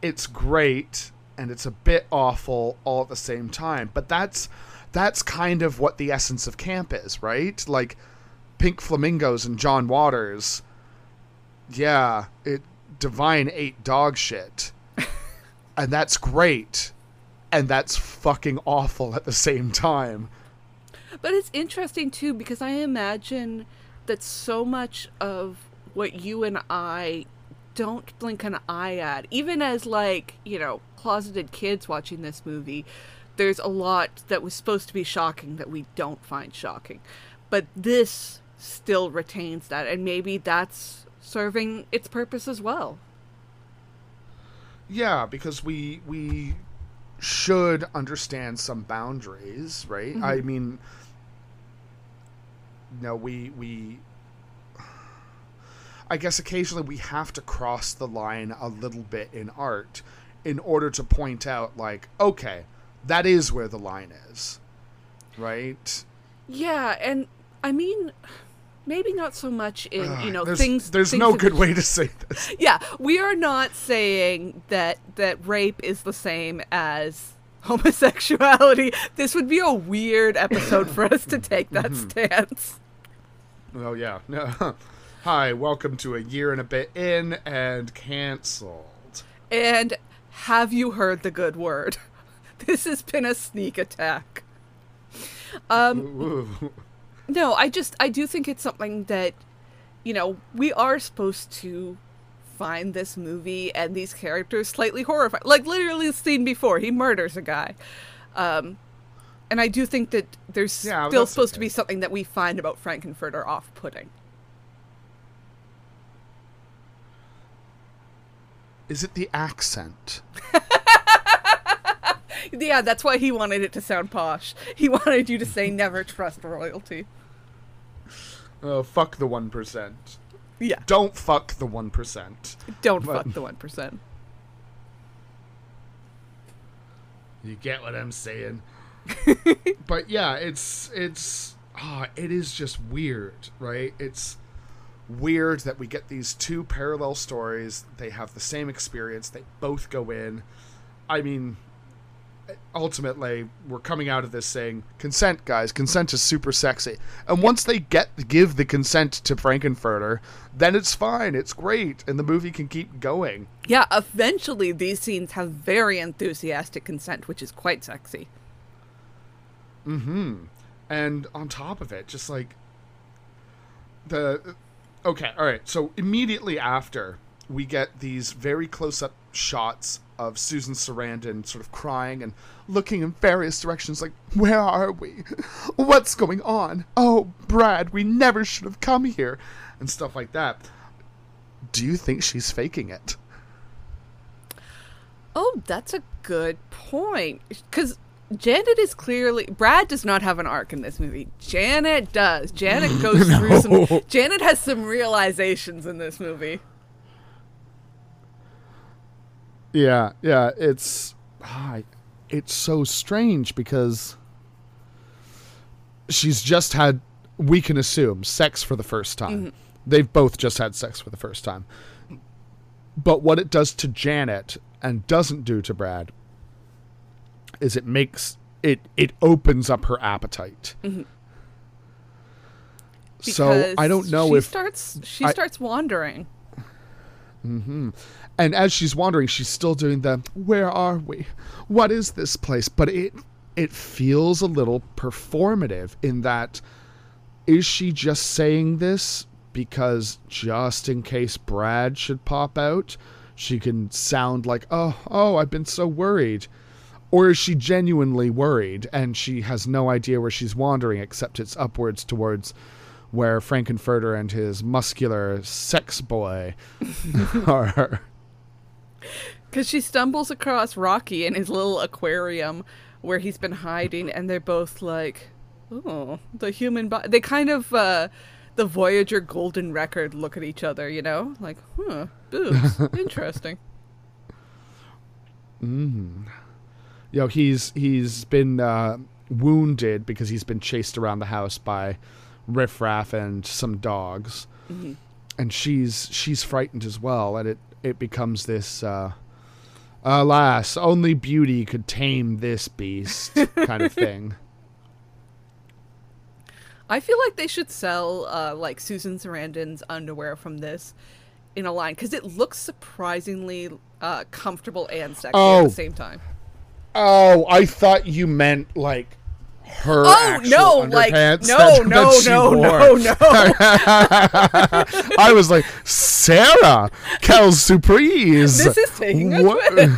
[SPEAKER 2] it's great and it's a bit awful all at the same time. But that's that's kind of what the essence of camp is, right? Like Pink Flamingos and John Waters. Yeah, it Divine ate dog shit. <laughs> and that's great. And that's fucking awful at the same time.
[SPEAKER 1] But it's interesting too because I imagine that so much of what you and I don't blink an eye at, even as like, you know, closeted kids watching this movie, there's a lot that was supposed to be shocking that we don't find shocking. But this still retains that, and maybe that's serving its purpose as well.
[SPEAKER 2] Yeah, because we we should understand some boundaries, right? Mm-hmm. I mean, no, we we I guess occasionally we have to cross the line a little bit in art in order to point out like okay that is where the line is right?
[SPEAKER 1] Yeah and i mean maybe not so much in you know
[SPEAKER 2] there's,
[SPEAKER 1] things
[SPEAKER 2] there's
[SPEAKER 1] things
[SPEAKER 2] no good way to say this. <laughs>
[SPEAKER 1] Yeah we are not saying that that rape is the same as homosexuality. This would be a weird episode for us to take that mm-hmm. stance.
[SPEAKER 2] Oh yeah. No. <laughs> Hi welcome to a year and a bit in and canceled
[SPEAKER 1] and have you heard the good word? <laughs> This has been a sneak attack. Um, <laughs> no, I just I do think it's something that, you know, we are supposed to find this movie and these characters slightly horrifying. Like literally the scene before, he murders a guy. Um, and I do think that there's yeah, still supposed okay. to be something that we find about Frankenfurter off-putting.
[SPEAKER 2] Is it the accent? <laughs>
[SPEAKER 1] yeah, that's why he wanted it to sound posh. He <laughs> wanted you to say never trust royalty.
[SPEAKER 2] Oh, fuck the 1%.
[SPEAKER 1] Yeah.
[SPEAKER 2] Don't fuck the 1%.
[SPEAKER 1] Don't but... fuck the 1%.
[SPEAKER 2] You get what I'm saying? <laughs> but yeah, it's it's ah, oh, it is just weird, right? It's weird that we get these two parallel stories. They have the same experience. They both go in. I mean, ultimately, we're coming out of this saying consent, guys. Consent is super sexy. And once they get give the consent to Frankenfurter, then it's fine. It's great, and the movie can keep going.
[SPEAKER 1] Yeah, eventually these scenes have very enthusiastic consent, which is quite sexy.
[SPEAKER 2] Mm-hmm. And on top of it, just like the Okay, all right. So immediately after, we get these very close up shots of Susan Sarandon sort of crying and looking in various directions like, Where are we? What's going on? Oh, Brad, we never should have come here. And stuff like that. Do you think she's faking it?
[SPEAKER 1] Oh, that's a good point. Because Janet is clearly Brad does not have an arc in this movie. Janet does. Janet <laughs> goes no. through some Janet has some realizations in this movie.
[SPEAKER 2] Yeah, yeah, it's ah, it's so strange because she's just had we can assume sex for the first time. Mm-hmm. They've both just had sex for the first time. But what it does to Janet and doesn't do to Brad is it makes it it opens up her appetite. So I don't know
[SPEAKER 1] she
[SPEAKER 2] if
[SPEAKER 1] starts she
[SPEAKER 2] I-
[SPEAKER 1] starts wandering. Mm-hmm.
[SPEAKER 2] and as she's wandering, she's still doing the "Where are we? What is this place?" But it it feels a little performative in that is she just saying this because just in case Brad should pop out, she can sound like, "Oh, oh, I've been so worried." Or is she genuinely worried and she has no idea where she's wandering except it's upwards towards where Frankenfurter and his muscular sex boy <laughs> are.
[SPEAKER 1] Because she stumbles across Rocky in his little aquarium where he's been hiding, and they're both like, oh, the human body. They kind of, uh, the Voyager Golden Record look at each other, you know? Like, huh, boobs. <laughs> Interesting.
[SPEAKER 2] you know he's he's been uh, wounded because he's been chased around the house by riffraff and some dogs and she's she's frightened as well and it it becomes this uh, alas only beauty could tame this beast <laughs> kind of thing
[SPEAKER 1] I feel like they should sell, uh, like, Susan Sarandon's underwear from this in a line because it looks surprisingly uh, comfortable and sexy at
[SPEAKER 2] Oh.
[SPEAKER 1] the same time.
[SPEAKER 2] oh i thought you meant like her
[SPEAKER 1] Oh
[SPEAKER 2] actual
[SPEAKER 1] no! Like no,
[SPEAKER 2] that-
[SPEAKER 1] no, no,
[SPEAKER 2] wore.
[SPEAKER 1] no, no. <laughs>
[SPEAKER 2] I was like, Sarah, quelle surprise!
[SPEAKER 1] This is taking
[SPEAKER 2] What-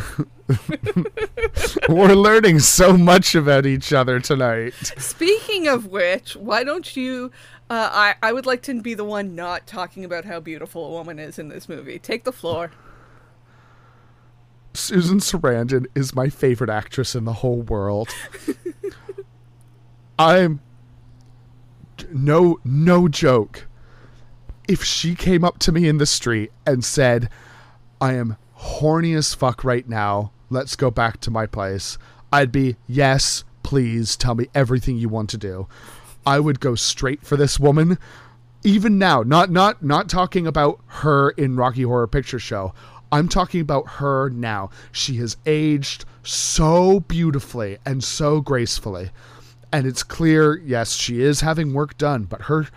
[SPEAKER 2] <laughs> We're learning so much about each other tonight.
[SPEAKER 1] Speaking of which, why don't you? Uh, I I would like to be the one not talking about how beautiful a woman is in this movie. Take the floor.
[SPEAKER 2] Susan Sarandon is my favorite actress in the whole world. <laughs> I'm no no joke. If she came up to me in the street and said, "I am horny as fuck right now. Let's go back to my place." I'd be, "Yes, please tell me everything you want to do." I would go straight for this woman. Even now, not not not talking about her in Rocky Horror Picture Show. I'm talking about her now. She has aged so beautifully and so gracefully. And it's clear, yes, she is having work done, but her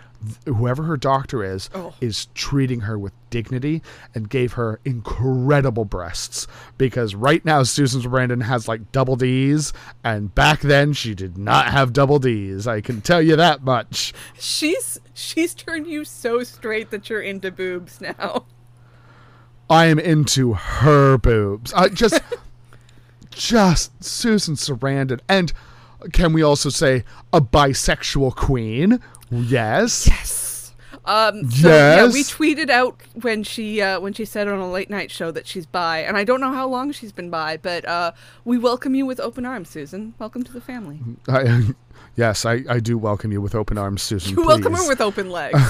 [SPEAKER 2] whoever her doctor is
[SPEAKER 1] Oh.
[SPEAKER 2] is treating her with dignity and gave her incredible breasts because right now Susan Sarandon has like double D's and back then she did not have double D's. I can tell you that much.
[SPEAKER 1] She's she's turned you so straight that you're into boobs now.
[SPEAKER 2] I am into her boobs. I just, <laughs> just Susan Sarandon, and can we also say a bisexual queen? Yes.
[SPEAKER 1] Yes. Um. So yeah, we tweeted out when she uh, when she said on a late night show that she's bi, and I don't know how long she's been bi, but uh, we welcome you with open arms, Susan. Welcome to the family.
[SPEAKER 2] I, <laughs> yes, I, I do welcome you with open arms, Susan.
[SPEAKER 1] You welcome her with open legs.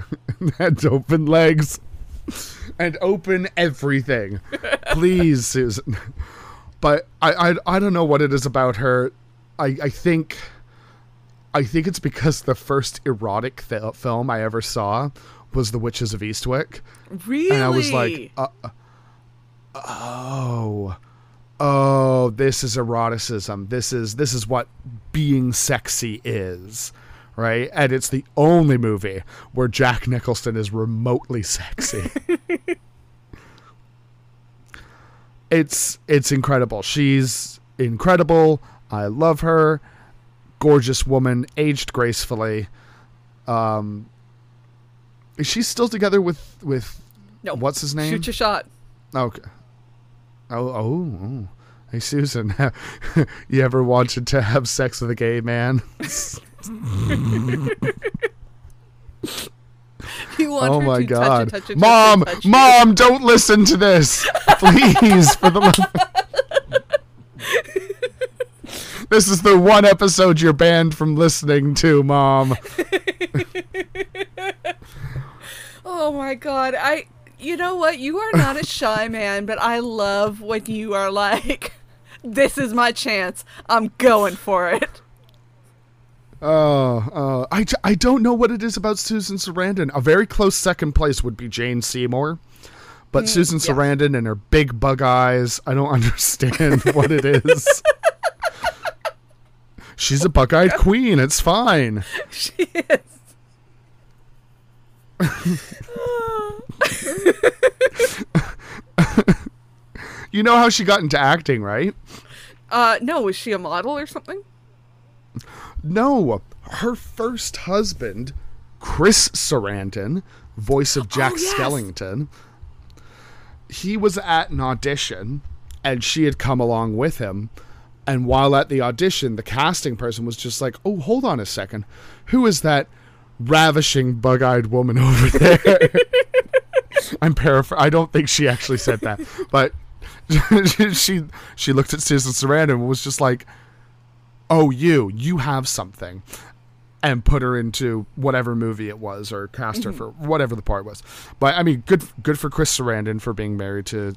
[SPEAKER 1] <laughs>
[SPEAKER 2] and open legs and open everything. <laughs> Please, Susan. But I, I I don't know what it is about her. I I think I think it's because the first erotic fil- film I ever saw was The Witches of Eastwick.
[SPEAKER 1] really?
[SPEAKER 2] And I was like, uh, oh, oh, this is eroticism. This is this is what being sexy is, right? And it's the only movie where Jack Nicholson is remotely sexy. <laughs> it's it's incredible. She's incredible. I love her. Gorgeous woman, aged gracefully. Um, is she still together with with
[SPEAKER 1] no.
[SPEAKER 2] what's his name?
[SPEAKER 1] Shoot your shot.
[SPEAKER 2] Okay. Oh, oh, oh. Hey, Susan, <laughs> you ever wanted to have sex with a gay man? <laughs>
[SPEAKER 1] You want
[SPEAKER 2] oh my
[SPEAKER 1] to
[SPEAKER 2] god.
[SPEAKER 1] touch it, touch it,
[SPEAKER 2] Mom,
[SPEAKER 1] touch.
[SPEAKER 2] Mom, don't listen to this. Please, for the <laughs> love. This is the one episode you're banned from listening to, Mom. <laughs>
[SPEAKER 1] Oh my god. I you know what? You are not a shy man, but I love when you are like this is my chance. I'm going for it.
[SPEAKER 2] Oh, uh, I don't know what it is about Susan Sarandon. A very close second place would be Jane Seymour, But Susan
[SPEAKER 1] yeah.
[SPEAKER 2] Sarandon and her big bug eyes, I don't <laughs> understand what it is. She's a bug-eyed <laughs> queen. It's fine.
[SPEAKER 1] she is. <laughs>
[SPEAKER 2] You know how she got into acting, right?
[SPEAKER 1] Uh, no, was she a model or something?
[SPEAKER 2] No, her first husband, Chris Sarandon, voice of Jack
[SPEAKER 1] Oh, yes.
[SPEAKER 2] Skellington, he was at an audition and she had come along with him. And while at the audition, the casting person was just like, Oh, hold on a second. Who is that ravishing bug eyed woman <laughs> over there? <laughs> I'm paraphrasing. I don't think she actually said that. <laughs> But she she looked at Susan Sarandon and was just like, oh you you have something and put her into whatever movie it was or cast her mm-hmm. for whatever the part was but i mean good good for chris sarandon for being married to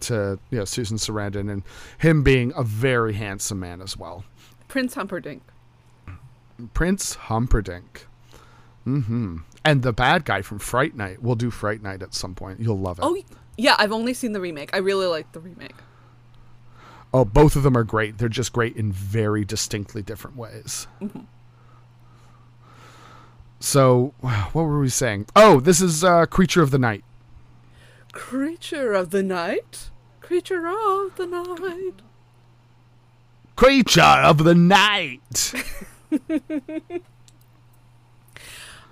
[SPEAKER 2] to you know susan sarandon and him being a very handsome man as well
[SPEAKER 1] Prince Humperdinck.
[SPEAKER 2] prince humperdinck hmm and the bad guy from fright night we'll do fright night at some point you'll love it
[SPEAKER 1] Oh, yeah, I've only seen the remake. I really like the remake.
[SPEAKER 2] Oh, both of them are great. They're just great in very distinctly different ways. So, what were we saying? Oh, this is uh, Creature of the Night.
[SPEAKER 1] Creature of the night. Creature of the night.
[SPEAKER 2] Creature of the Night. <laughs>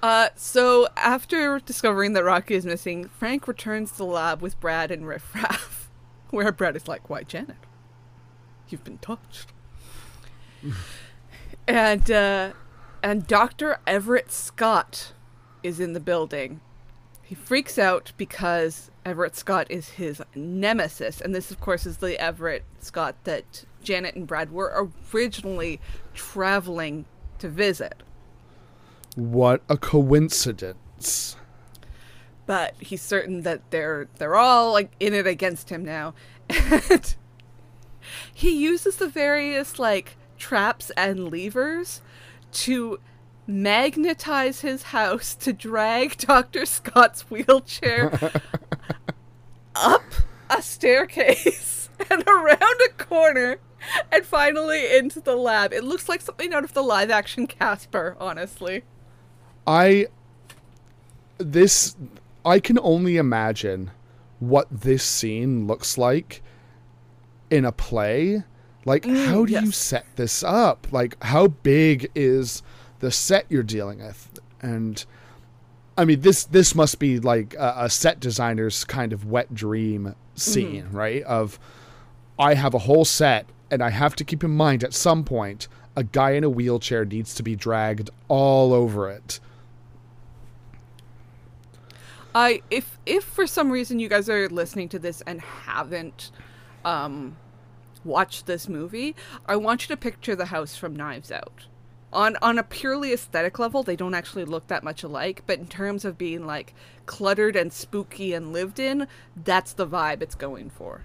[SPEAKER 1] Uh, so after discovering that Rocky is missing, Frank returns to the lab with Brad and Riff Raff, <laughs> where Brad is like, "Why, Janet? You've been touched." <laughs> and uh, and Doctor Everett Scott is in the building. He freaks out because Everett Scott is his nemesis, and this, of course, is the Everett Scott that Janet and Brad were originally traveling to visit.
[SPEAKER 2] What a coincidence.
[SPEAKER 1] but he's certain that they're they're all like in it against him now <laughs> and he uses the various like traps and levers to magnetize his house to drag <laughs> Dr. Scott's wheelchair <laughs> up a staircase <laughs> and around a corner and finally into the lab. It looks like something out of the live action Casper, honestly.
[SPEAKER 2] I this I can only imagine what this scene looks like in a play. Like mm, how do you set this up? Like how big is the set you're dealing with? And I mean this this must be like a, a set designer's kind of wet dream scene, right? Of I have a whole set and I have to keep in mind at some point a guy in a wheelchair needs to be dragged all over it.
[SPEAKER 1] I if if for some reason you guys are listening to this and haven't um watched this movie, I want you to picture the house from Knives Out. On on a purely aesthetic level, they don't actually look that much alike, but in terms of being like cluttered and spooky and lived in, that's the vibe it's going for.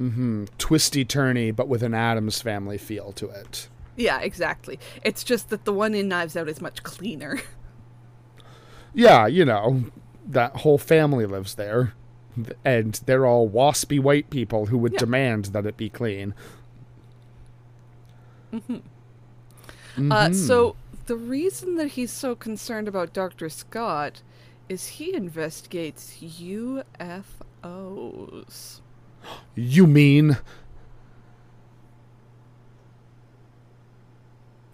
[SPEAKER 1] Mm-hmm.
[SPEAKER 2] Twisty turny, but with an Addams family feel to it.
[SPEAKER 1] Yeah, exactly. It's just that the one in Knives Out is much cleaner. <laughs>
[SPEAKER 2] Yeah, you know, that whole family lives there, and they're all waspy white people who would
[SPEAKER 1] Yeah.
[SPEAKER 2] demand that it be clean.
[SPEAKER 1] Uh, so the reason that he's so concerned about Dr. Scott is he investigates UFOs.
[SPEAKER 2] You mean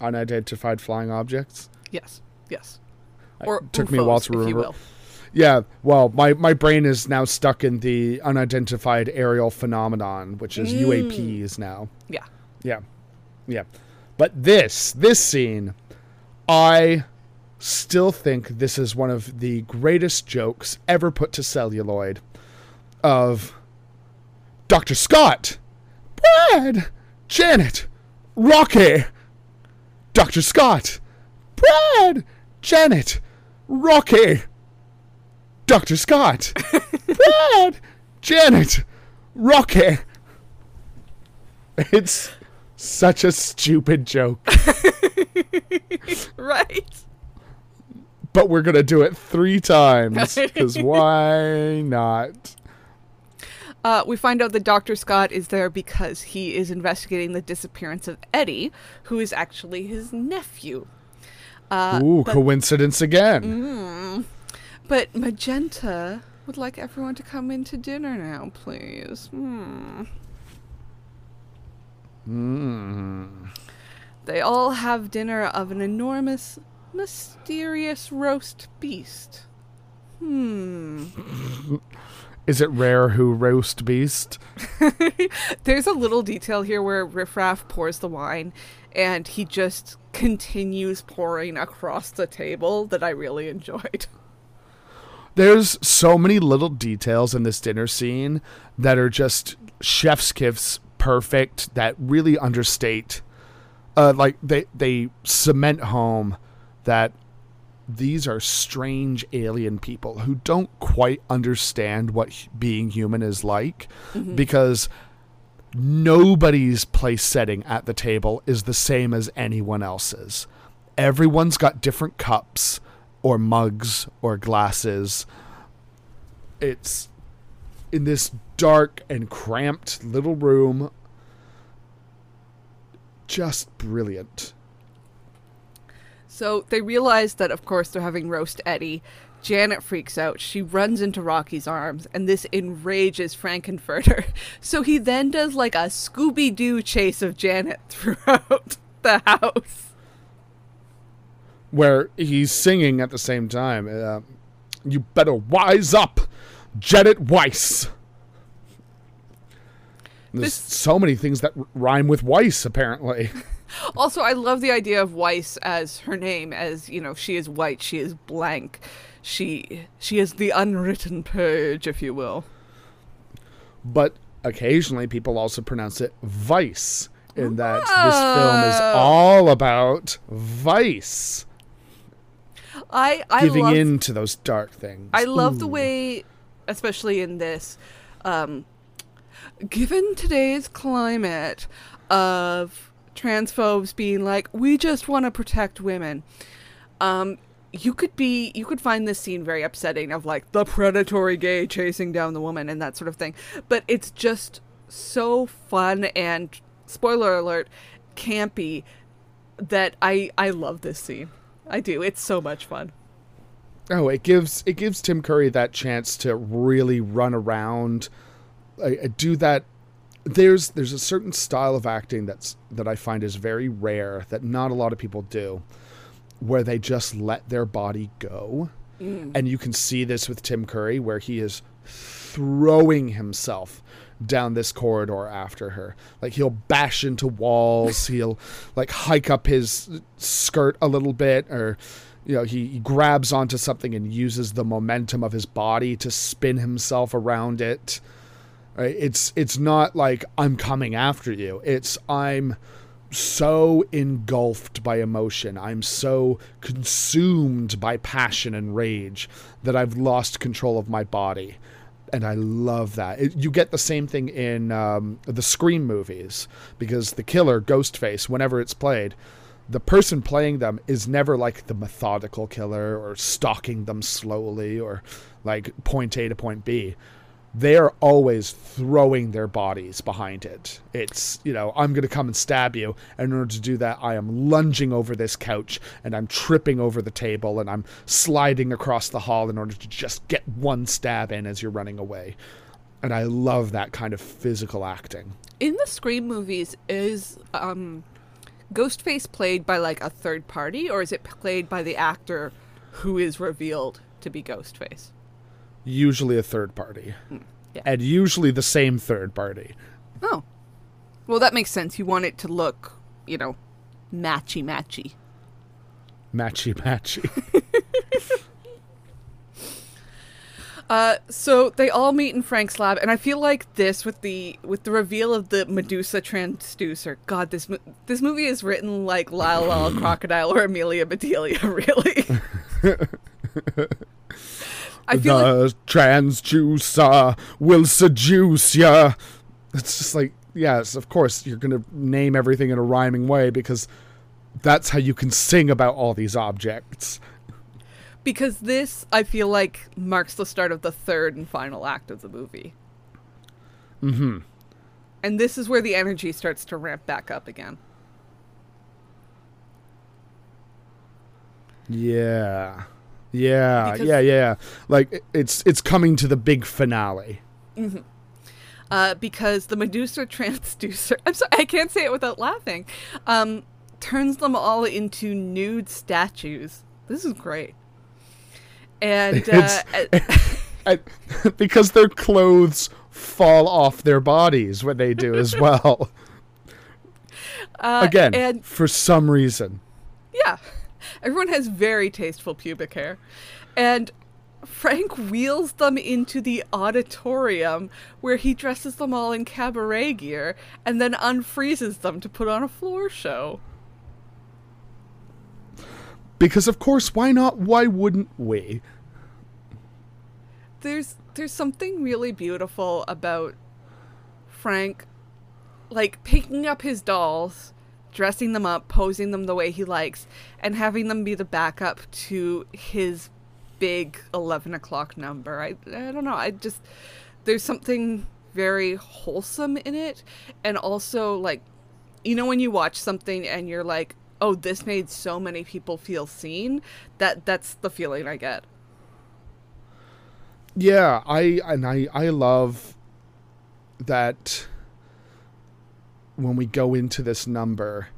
[SPEAKER 2] unidentified flying objects?
[SPEAKER 1] Yes, yes.
[SPEAKER 2] It
[SPEAKER 1] Or
[SPEAKER 2] took me a while to remember. Yeah, well, my, my brain is now stuck in the unidentified aerial phenomenon, which is UAPs now.
[SPEAKER 1] Yeah.
[SPEAKER 2] Yeah. Yeah. But this, this scene, I still think this is one of the greatest jokes ever put to celluloid of Dr. Scott, Brad, Janet, Rocky, Dr. Scott, Brad, Janet, Rocky, Dr. Scott, <laughs> Brad, Janet, Rocky. It's such a stupid joke, <laughs>
[SPEAKER 1] Right?
[SPEAKER 2] but we're gonna do it three times because why not?
[SPEAKER 1] Uh, we find out that Dr. Scott is there because he is investigating the disappearance of Eddie, who is actually his nephew. Uh,
[SPEAKER 2] Ooh,
[SPEAKER 1] but,
[SPEAKER 2] coincidence again.
[SPEAKER 1] but Magenta would like everyone to come in to dinner now, please. Hmm.
[SPEAKER 2] Mm.
[SPEAKER 1] They all have dinner of an enormous, mysterious roast beast. Hmm.
[SPEAKER 2] Is it rare who roast beast? <laughs>
[SPEAKER 1] There's a little detail here where Riffraff pours the wine and he just continues pouring across the table that I really enjoyed.
[SPEAKER 2] There's so many little details in this dinner scene that are just chef's kiss perfect that really understate uh like they they cement home that these are strange alien people who don't quite understand what h- being human is like because nobody's place setting at the table is the same as anyone else's. Everyone's got different cups or mugs or glasses. It's in this dark and cramped little room. Just brilliant.
[SPEAKER 1] So they realize that, of course, they're having roast Eddie. Janet freaks out. She runs into Rocky's arms, and this enrages Frankenfurter. <laughs> So he then does like a Scooby Doo chase of Janet <laughs> throughout the house.
[SPEAKER 2] Where he's singing at the same time. Uh, you better wise up, Janet Weiss. There's
[SPEAKER 1] This-
[SPEAKER 2] so many things that r- rhyme with Weiss, apparently. <laughs>
[SPEAKER 1] Also, I love the idea of Weiss as her name, as you know, she is white, she is blank, she she is the unwritten page, if you will.
[SPEAKER 2] but occasionally people also pronounce it vice in that this film is all about vice
[SPEAKER 1] I I
[SPEAKER 2] giving
[SPEAKER 1] love
[SPEAKER 2] in to those dark things
[SPEAKER 1] I love the way, especially in this, um, given today's climate of transphobes being like, we just want to protect women. Um, you could be, you could find this scene very upsetting of like the predatory gay chasing down the woman and that sort of thing. But it's just so fun and spoiler alert, campy that I I love this scene. I do. It's so much fun.
[SPEAKER 2] Oh it gives it gives tim curry that chance to really run around. Uh, do that. There's there's a certain style of acting that's that i find is very rare that not a lot of people do where they just let their body go. And you can see this with tim curry where he is throwing himself down this corridor after her. Like he'll bash into walls. <laughs> He'll like hike up his skirt a little bit or you know he, he grabs onto something and uses the momentum of his body to spin himself around it right? it's it's not like i'm coming after you it's i'm so engulfed by emotion i'm so consumed by passion and rage that i've lost control of my body and I love that. It, you get the same thing in um, the Scream movies because the killer, Ghostface, whenever it's played, the person playing them is never like the methodical killer or stalking them slowly or like point A to point B. They are always throwing their bodies behind it. It's, you know, I'm going to come and stab you. And in order to do that, I am lunging over this couch and I'm tripping over the table and I'm sliding across the hall in order to just get one stab in as you're running away. And I love that kind of physical acting.
[SPEAKER 1] in the Scream movies, is um, Ghostface played by like a third party, or is it played by the actor who is revealed to be Ghostface?
[SPEAKER 2] Usually a third party.
[SPEAKER 1] Hmm, yeah.
[SPEAKER 2] And usually the same third party.
[SPEAKER 1] Oh, well, that makes sense. You want it to look, you know, matchy matchy.
[SPEAKER 2] Matchy matchy. <laughs>
[SPEAKER 1] Uh, so they all meet in Frank's lab, and I feel like this with the with the reveal of the Medusa transducer. God, this mo- this movie is written like Lyle <laughs> Crocodile or Amelia Bedelia, <laughs> really. I feel like
[SPEAKER 2] the transducer will seduce ya. It's just like, yes, of course, you're going to name everything in a rhyming way because that's how you can sing about all these objects.
[SPEAKER 1] Because this I feel like marks the start of the third and final act of the movie.
[SPEAKER 2] Mm-hmm.
[SPEAKER 1] And this is where the energy starts to ramp back up again.
[SPEAKER 2] Yeah. Yeah,
[SPEAKER 1] Because-
[SPEAKER 2] yeah, yeah. Like it's it's coming to the big finale. Mm-hmm.
[SPEAKER 1] Uh, because the Medusa <laughs> transducer, I'm sorry, I can't say it without laughing, um, turns them all into nude statues. This is great. And <laughs> uh, <laughs>
[SPEAKER 2] And- because their clothes fall off their bodies when they do as <laughs> well.
[SPEAKER 1] uh,
[SPEAKER 2] Again,
[SPEAKER 1] and
[SPEAKER 2] for some reason.
[SPEAKER 1] Yeah. Everyone has very tasteful pubic hair. And Frank wheels them into the auditorium where he dresses them all in cabaret gear and then unfreezes them to put on a floor show.
[SPEAKER 2] Because of course, why not? Why wouldn't we?
[SPEAKER 1] There's there's something really beautiful about Frank like picking up his dolls, dressing them up, posing them the way he likes, and having them be the backup to his big 11 o'clock number. I, I don't know. I just, there's something very wholesome in it. And also, like, you know, when you watch something and you're like, oh, this made so many people feel seen, that that's the feeling I get.
[SPEAKER 2] Yeah, I and I I love that when we go into this number,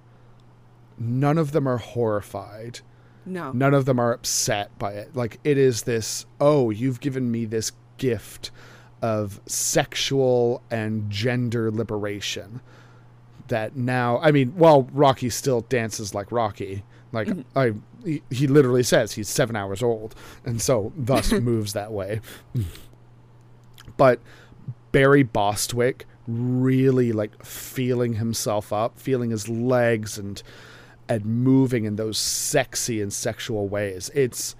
[SPEAKER 2] none of them are horrified.
[SPEAKER 1] No.
[SPEAKER 2] None of them are upset by it. Like it is this, oh, you've given me this gift of sexual and gender liberation. That now, I mean, while Rocky still dances like Rocky, like mm-hmm. I, he, he literally says he's seven hours old, and so thus <laughs> moves that way. But Barry Bostwick really like feeling himself up, feeling his legs and and moving in those sexy and sexual ways. It's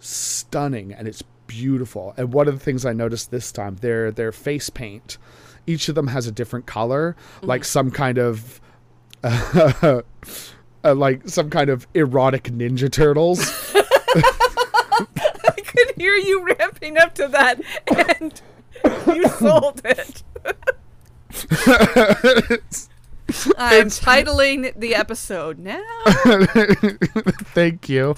[SPEAKER 2] stunning and it's beautiful. And one of the things I noticed this time, their their face paint, each of them has a different color, like some kind of <laughs> uh, like some kind of erotic ninja turtles. <laughs>
[SPEAKER 1] I could hear you ramping up to that, and you <laughs> sold it. I'm titling the episode now.
[SPEAKER 2] Thank you.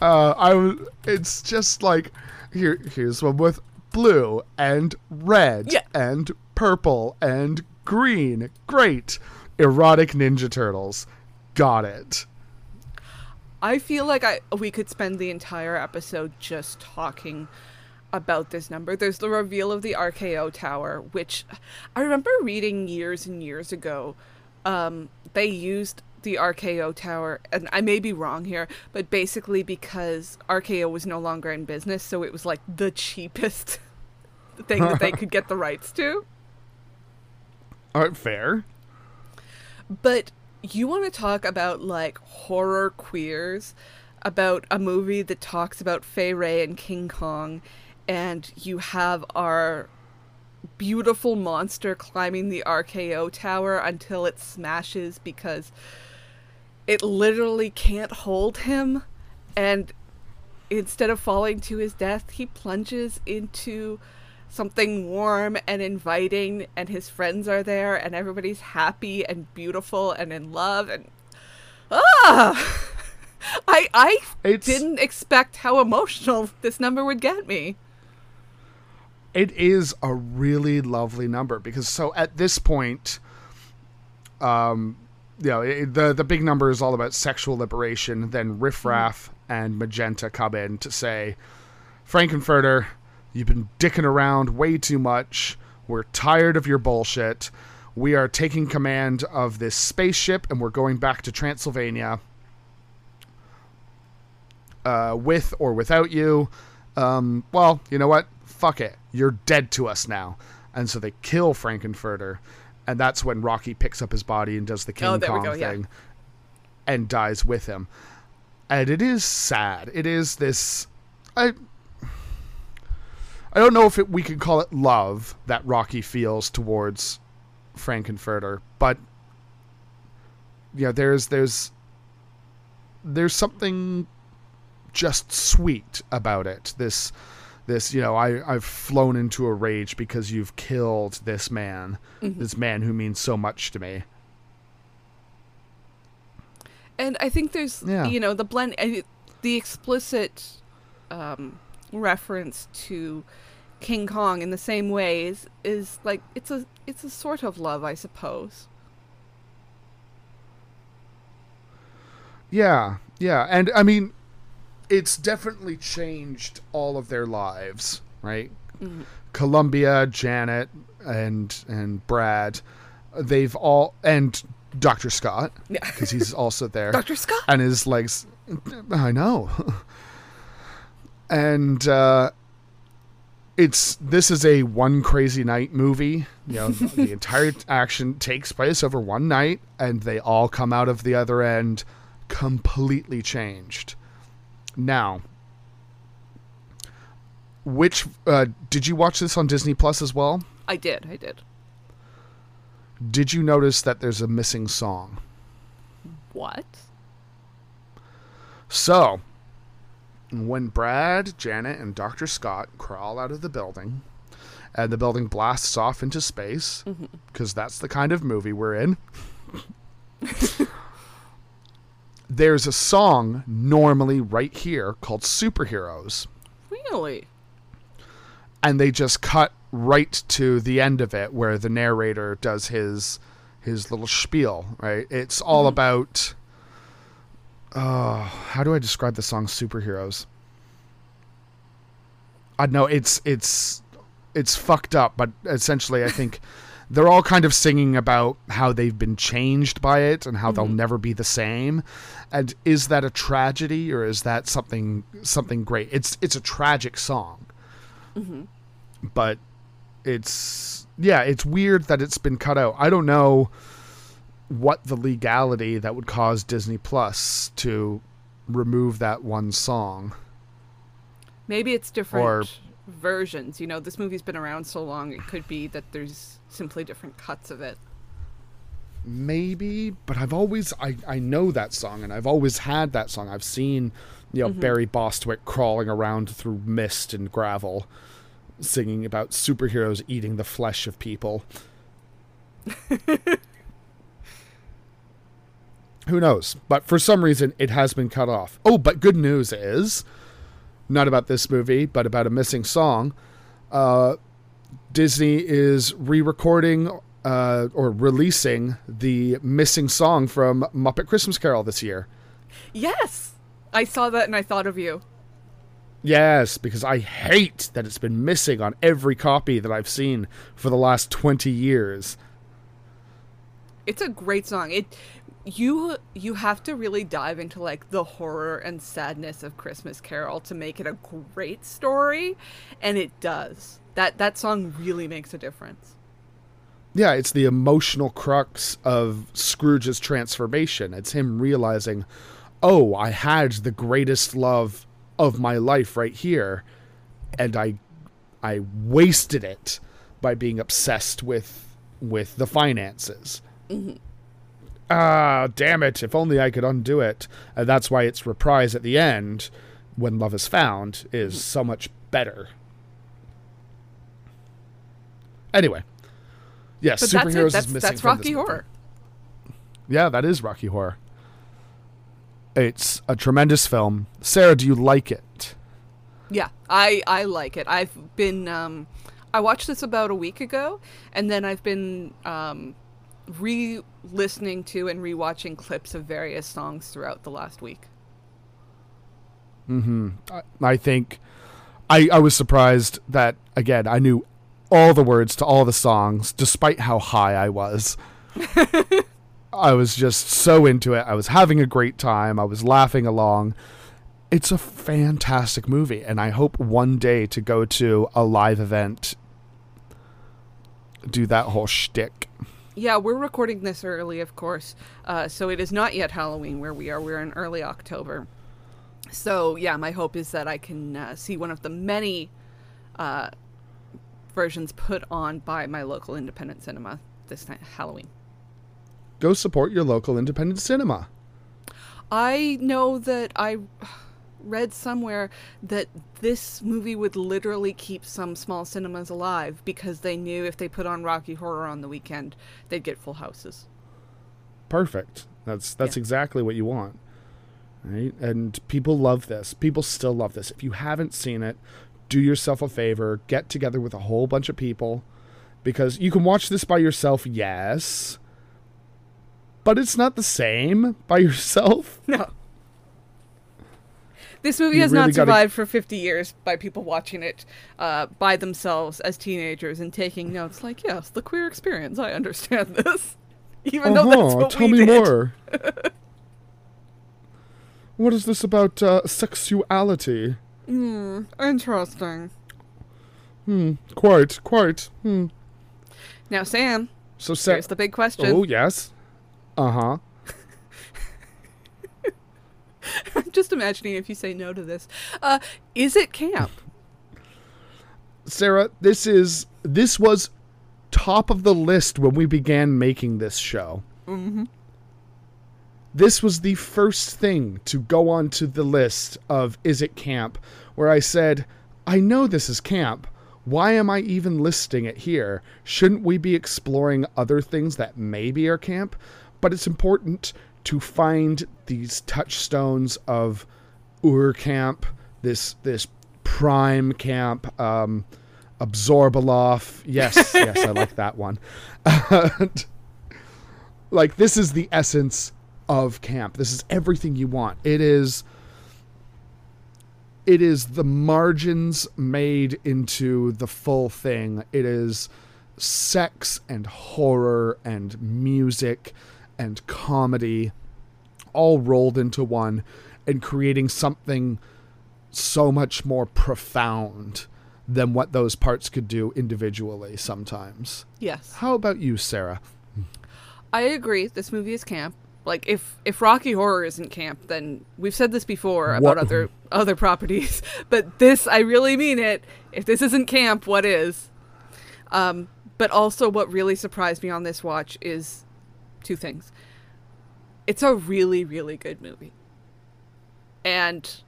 [SPEAKER 2] Uh, I w- it's just like here. Here's one with blue and red
[SPEAKER 1] Yeah.
[SPEAKER 2] and purple and green. Great, erotic Ninja Turtles. Got it.
[SPEAKER 1] I feel like I we could spend the entire episode just talking about this number. There's the reveal of the RKO tower, which I remember reading years and years ago. Um, they used the RKO tower, and I may be wrong here, but basically because RKO was no longer in business, so it was like the cheapest <laughs> thing that they could get the rights to.
[SPEAKER 2] All right, fair.
[SPEAKER 1] But you want to talk about like horror queers, about a movie that talks about Fay Wray and King Kong, and you have our beautiful monster climbing the RKO tower until it smashes because it literally can't hold him, and instead of falling to his death, he plunges into something warm and inviting and his friends are there and everybody's happy and beautiful and in love and ah <laughs> I I
[SPEAKER 2] It's-
[SPEAKER 1] didn't expect how emotional this number would get me.
[SPEAKER 2] It is a really lovely number because so at this point, um, you know, it, the the big number is all about sexual liberation. Then Riff Raff and Magenta come in to say, Frank-N-Furter, you've been dicking around way too much. We're tired of your bullshit. We are taking command of this spaceship and we're going back to Transylvania. Uh, with or without you. Um, well, you know what? Fuck it. You're dead to us now. And so they kill Frank-N-Furter. And that's when Rocky picks up his body and does the King
[SPEAKER 1] Oh,
[SPEAKER 2] Kong
[SPEAKER 1] go, yeah.
[SPEAKER 2] thing and dies with him. And it is sad. It is this. I. I don't know if it, we could call it love that Rocky feels towards Frank-N-Furter, but you know, there's there's there's something just sweet about it. This this you know I I've flown into a rage because you've killed this man, this man who means so much to me.
[SPEAKER 1] And I think there's,
[SPEAKER 2] Yeah.
[SPEAKER 1] you know, the blend, the explicit um, reference to King Kong in the same ways is like it's a it's a sort of love, I suppose.
[SPEAKER 2] Yeah, yeah, and I mean, it's definitely changed all of their lives, right? Mm-hmm. Columbia, Janet, and and Brad, they've all and Doctor Scott
[SPEAKER 1] Yeah.
[SPEAKER 2] because he's also there. <laughs>
[SPEAKER 1] Dr. Scott.
[SPEAKER 2] and his legs i know <laughs> and uh it's this is a one crazy night movie you know <laughs> the entire action takes place over one night and they all come out of the other end completely changed now which uh did you watch this on disney plus as well
[SPEAKER 1] I did. I did.
[SPEAKER 2] did you notice that there's a missing song
[SPEAKER 1] What?
[SPEAKER 2] So, when Brad, Janet, and Dr. Scott crawl out of the building, and the building blasts off into space, mm-hmm. because that's the kind of movie we're in, <laughs> there's a song normally right here called Superheroes.
[SPEAKER 1] Really?
[SPEAKER 2] And they just cut right to the end of it where the narrator does his his little spiel, right? It's all mm-hmm. about uh how do I describe the song Superheroes? I know it's it's it's fucked up, but essentially I think <laughs> they're all kind of singing about how they've been changed by it and how they'll never be the same. And is that a tragedy or is that something something great? It's it's a tragic song. But it's yeah, it's weird that it's been cut out. I don't know what the legality that would cause Disney Plus to remove that one song.
[SPEAKER 1] Maybe it's different
[SPEAKER 2] Or-
[SPEAKER 1] versions. You know, this movie's been around so long, it could be that there's simply different cuts of it.
[SPEAKER 2] Maybe, but I've always I, I know that song and I've always had that song. I've seen, you know, mm-hmm. Barry Bostwick crawling around through mist and gravel singing about superheroes eating the flesh of people. <laughs> Who knows? But for some reason it has been cut off. Oh, but good news is not about this movie, but about a missing song. Uh, Disney is re-recording uh, or releasing the missing song from Muppet Christmas Carol this year.
[SPEAKER 1] Yes! I saw that and I thought of you.
[SPEAKER 2] Yes, because I hate that it's been missing on every copy that I've seen for the last 20 years.
[SPEAKER 1] It's a great song. It you you have to really dive into like the horror and sadness of Christmas Carol to make it a great story, and it does. That that song really makes a difference.
[SPEAKER 2] Yeah, it's the emotional crux of Scrooge's transformation. It's him realizing, oh, I had the greatest love of my life right here, and I, I wasted it by being obsessed with with the finances. Mm-hmm. Ah, damn it! If only I could undo it. And that's why its reprise at the end, when love is found, is so much better. Anyway, yes,
[SPEAKER 1] But that's
[SPEAKER 2] superheroes
[SPEAKER 1] it. That's
[SPEAKER 2] is missing
[SPEAKER 1] that's Rocky
[SPEAKER 2] movie.
[SPEAKER 1] Horror.
[SPEAKER 2] Yeah, that is Rocky Horror. It's a tremendous film. Sarah, do you like it?
[SPEAKER 1] Yeah, I I like it. I've been um I watched this about a week ago and then I've been um re-listening to and re-watching clips of various songs throughout the last week. Mm-hmm.
[SPEAKER 2] I, I think I, I was surprised that again I knew all the words to all the songs, despite how high I was. <laughs> I was just so into it. I was having a great time. I was laughing along. It's a fantastic movie, and I hope one day to go to a live event, do that whole shtick.
[SPEAKER 1] Yeah, we're recording this early, of course. Uh, so it is not yet Halloween where we are. We're in early October. So yeah, my hope is that I can uh, see one of the many uh, versions put on by my local independent cinema this night, Halloween.
[SPEAKER 2] Go support your local independent cinema.
[SPEAKER 1] I know that I read somewhere that this movie would literally keep some small cinemas alive because they knew if they put on Rocky Horror on the weekend, they'd get full houses.
[SPEAKER 2] Perfect. That's that's
[SPEAKER 1] Yeah.
[SPEAKER 2] exactly what you want. Right? And people love this. People still love this. If you haven't seen it, do yourself a favor, get together with a whole bunch of people because you can watch this by yourself, yes, but it's not the same by <laughs> yourself.
[SPEAKER 1] No. This movie
[SPEAKER 2] You
[SPEAKER 1] has
[SPEAKER 2] really
[SPEAKER 1] not
[SPEAKER 2] gotta-
[SPEAKER 1] survived for 50 years by people watching it uh, by themselves as teenagers and taking notes like, yes, the queer experience, I understand <laughs> this. Even though that's
[SPEAKER 2] Uh-huh,
[SPEAKER 1] what
[SPEAKER 2] tell
[SPEAKER 1] we
[SPEAKER 2] me
[SPEAKER 1] did.
[SPEAKER 2] more. <laughs> what is this about uh, sexuality?
[SPEAKER 1] Hmm, interesting.
[SPEAKER 2] Hmm, quite, quite. Hmm.
[SPEAKER 1] Now, Sam,
[SPEAKER 2] So, Sa-
[SPEAKER 1] here's the big question.
[SPEAKER 2] oh yes, uh huh.
[SPEAKER 1] I'm <laughs> just imagining if you say no to this. Uh, is it camp?
[SPEAKER 2] Sarah, this is this was top of the list when we began making this show.
[SPEAKER 1] mm-hmm.
[SPEAKER 2] This was the first thing to go onto the list of is it camp, where I said, I know this is camp. Why am I even listing it here? Shouldn't we be exploring other things that maybe are camp? But it's important to find these touchstones of Ur camp, this this prime camp, um, Abzorbaloff. Yes, <laughs> yes, I like that one. Like this is the essence of camp. This is everything you want. It is it is the margins made into the full thing. It is sex and horror and music and comedy all rolled into one and creating something so much more profound than what those parts could do individually sometimes.
[SPEAKER 1] Yes.
[SPEAKER 2] How about you, Sarah?
[SPEAKER 1] I agree. This movie is camp. Like if if Rocky Horror isn't camp, then we've said this before about
[SPEAKER 2] What-
[SPEAKER 1] other other properties. <laughs> But this, I really mean it. If this isn't camp, what is? Um, but also, what really surprised me on this watch is two things. It's a really really good movie, and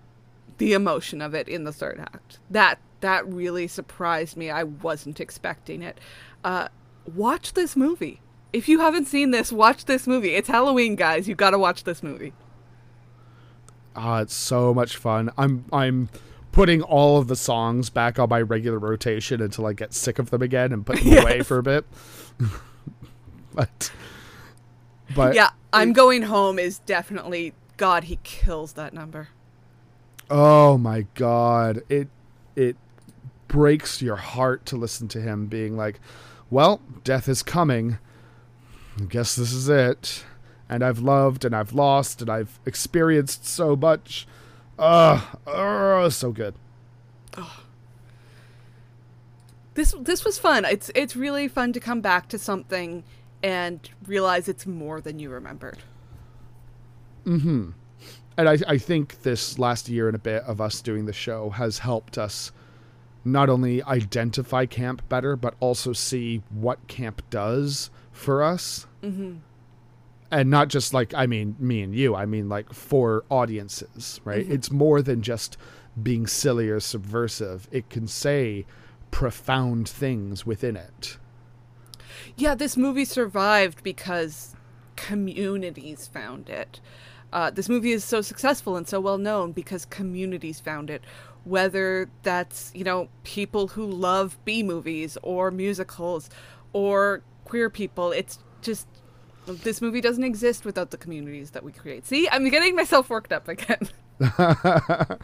[SPEAKER 1] the emotion of it in the third act that that really surprised me. I wasn't expecting it. Uh, watch this movie. If you haven't seen this, watch this movie. It's Halloween, guys. You got to watch this movie.
[SPEAKER 2] Ah, it's so much fun. I'm I'm putting all of the songs back on my regular rotation until I get sick of them again and put them <laughs>
[SPEAKER 1] Yes.
[SPEAKER 2] away for a bit. but <laughs> but
[SPEAKER 1] yeah, I'm going home is definitely God. He kills that number.
[SPEAKER 2] oh my god, it it breaks your heart to listen to him being like, "Well, death is coming. I guess this is it." And I've loved and I've lost and I've experienced so much. Ugh, ugh, so good.
[SPEAKER 1] This this was fun. It's it's really fun to come back to something and realize it's more than you remembered. Hmm.
[SPEAKER 2] And I, I think this last year and a bit of us doing the show has helped us not only identify camp better, but also see what camp does for us. Mm-hmm. And not just like, I mean, me and you, I mean, like for audiences, right? It's more than just being silly or subversive, it can say profound things within it.
[SPEAKER 1] Yeah, this movie survived because communities found it. Uh, this movie is so successful and so well known because communities found it. Whether that's, you know, people who love B movies or musicals or queer people, it's just. This movie doesn't exist without the communities that we create. See, I'm getting myself worked up again. <laughs> <laughs>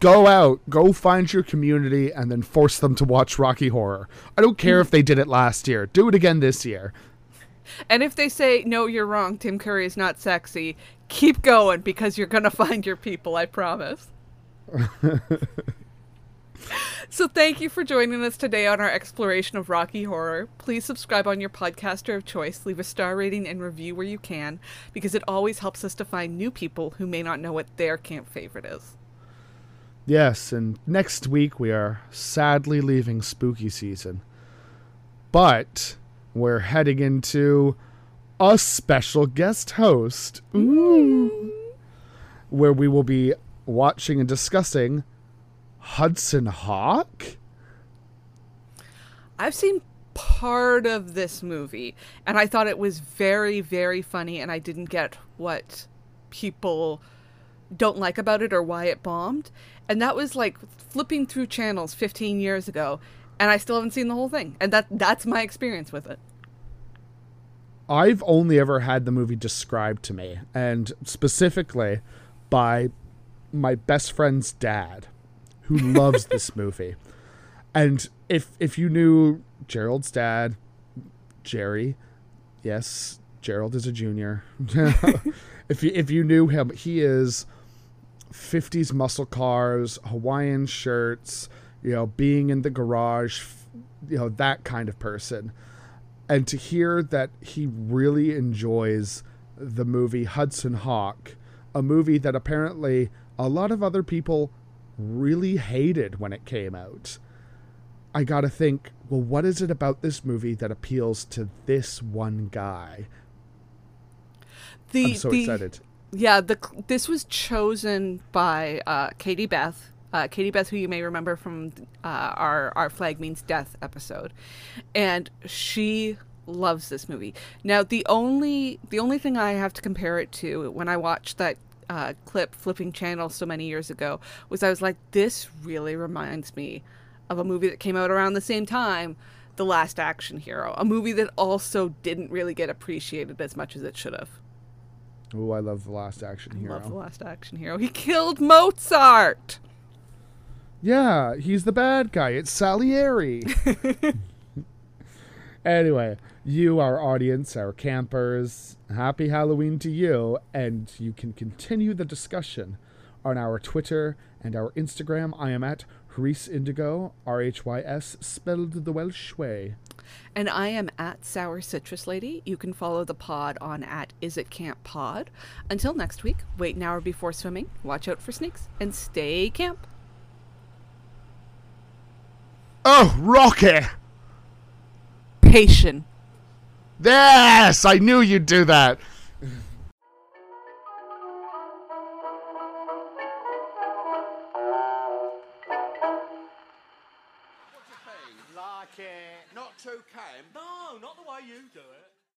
[SPEAKER 2] go out, go find your community, and then force them to watch Rocky Horror. I don't care if they did it last year. Do it again this year.
[SPEAKER 1] And if they say, no, you're wrong, Tim Curry is not sexy, keep going because you're going to find your people, I promise. <laughs> so thank you for joining us today on our exploration of Rocky Horror. Please subscribe on your podcaster of choice, leave a star rating and review where you can, because it always helps us to find new people who may not know what their camp favorite is.
[SPEAKER 2] Yes, and next week we are sadly leaving spooky season. But we're heading into a special guest host. Ooh. Where we will be watching and discussing Hudson Hawk.
[SPEAKER 1] I've seen part of this movie and I thought it was very, very funny and I didn't get what people don't like about it or why it bombed. And that was like flipping through channels 15 years ago and I still haven't seen the whole thing. And that that's my experience with it.
[SPEAKER 2] I've only ever had the movie described to me, and specifically by my best friend's dad, who <laughs> loves this movie. And if if you knew Gerald's dad, Jerry, yes, Gerald is a junior. <laughs> <laughs> if you if you knew him, he is 50s muscle cars, Hawaiian shirts, you know, being in the garage, you know, that kind of person and to hear that he really enjoys the movie Hudson Hawk, a movie that apparently a lot of other people really hated when it came out. I got to think, well, what is it about this movie that appeals to this one guy?
[SPEAKER 1] The,
[SPEAKER 2] I'm so
[SPEAKER 1] the,
[SPEAKER 2] excited.
[SPEAKER 1] Yeah, the this was chosen by uh, Katie Beth. Uh, Katie Beth, who you may remember from uh, our our flag means death episode, and she loves this movie. Now, the only the only thing I have to compare it to when I watched that uh, clip flipping channel so many years ago was I was like, this really reminds me of a movie that came out around the same time, The Last Action Hero, a movie that also didn't really get appreciated as much as it should have.
[SPEAKER 2] Oh, I love The Last Action Hero.
[SPEAKER 1] Love The Last Action Hero. He killed Mozart.
[SPEAKER 2] Yeah, he's the bad guy. It's Salieri. <laughs> anyway, you, our audience, our campers, happy Halloween to you, and you can continue the discussion on our Twitter and our Instagram. I am at Rhys Indigo, R H Y S, spelled the Welsh way.
[SPEAKER 1] And I am at Sour Citrus Lady. You can follow the pod on at Is It Camp Pod. Until next week, wait an hour before swimming, watch out for snakes, and stay camp.
[SPEAKER 2] Oh, Rocky!
[SPEAKER 1] Patient.
[SPEAKER 2] Yes, I knew you'd do that.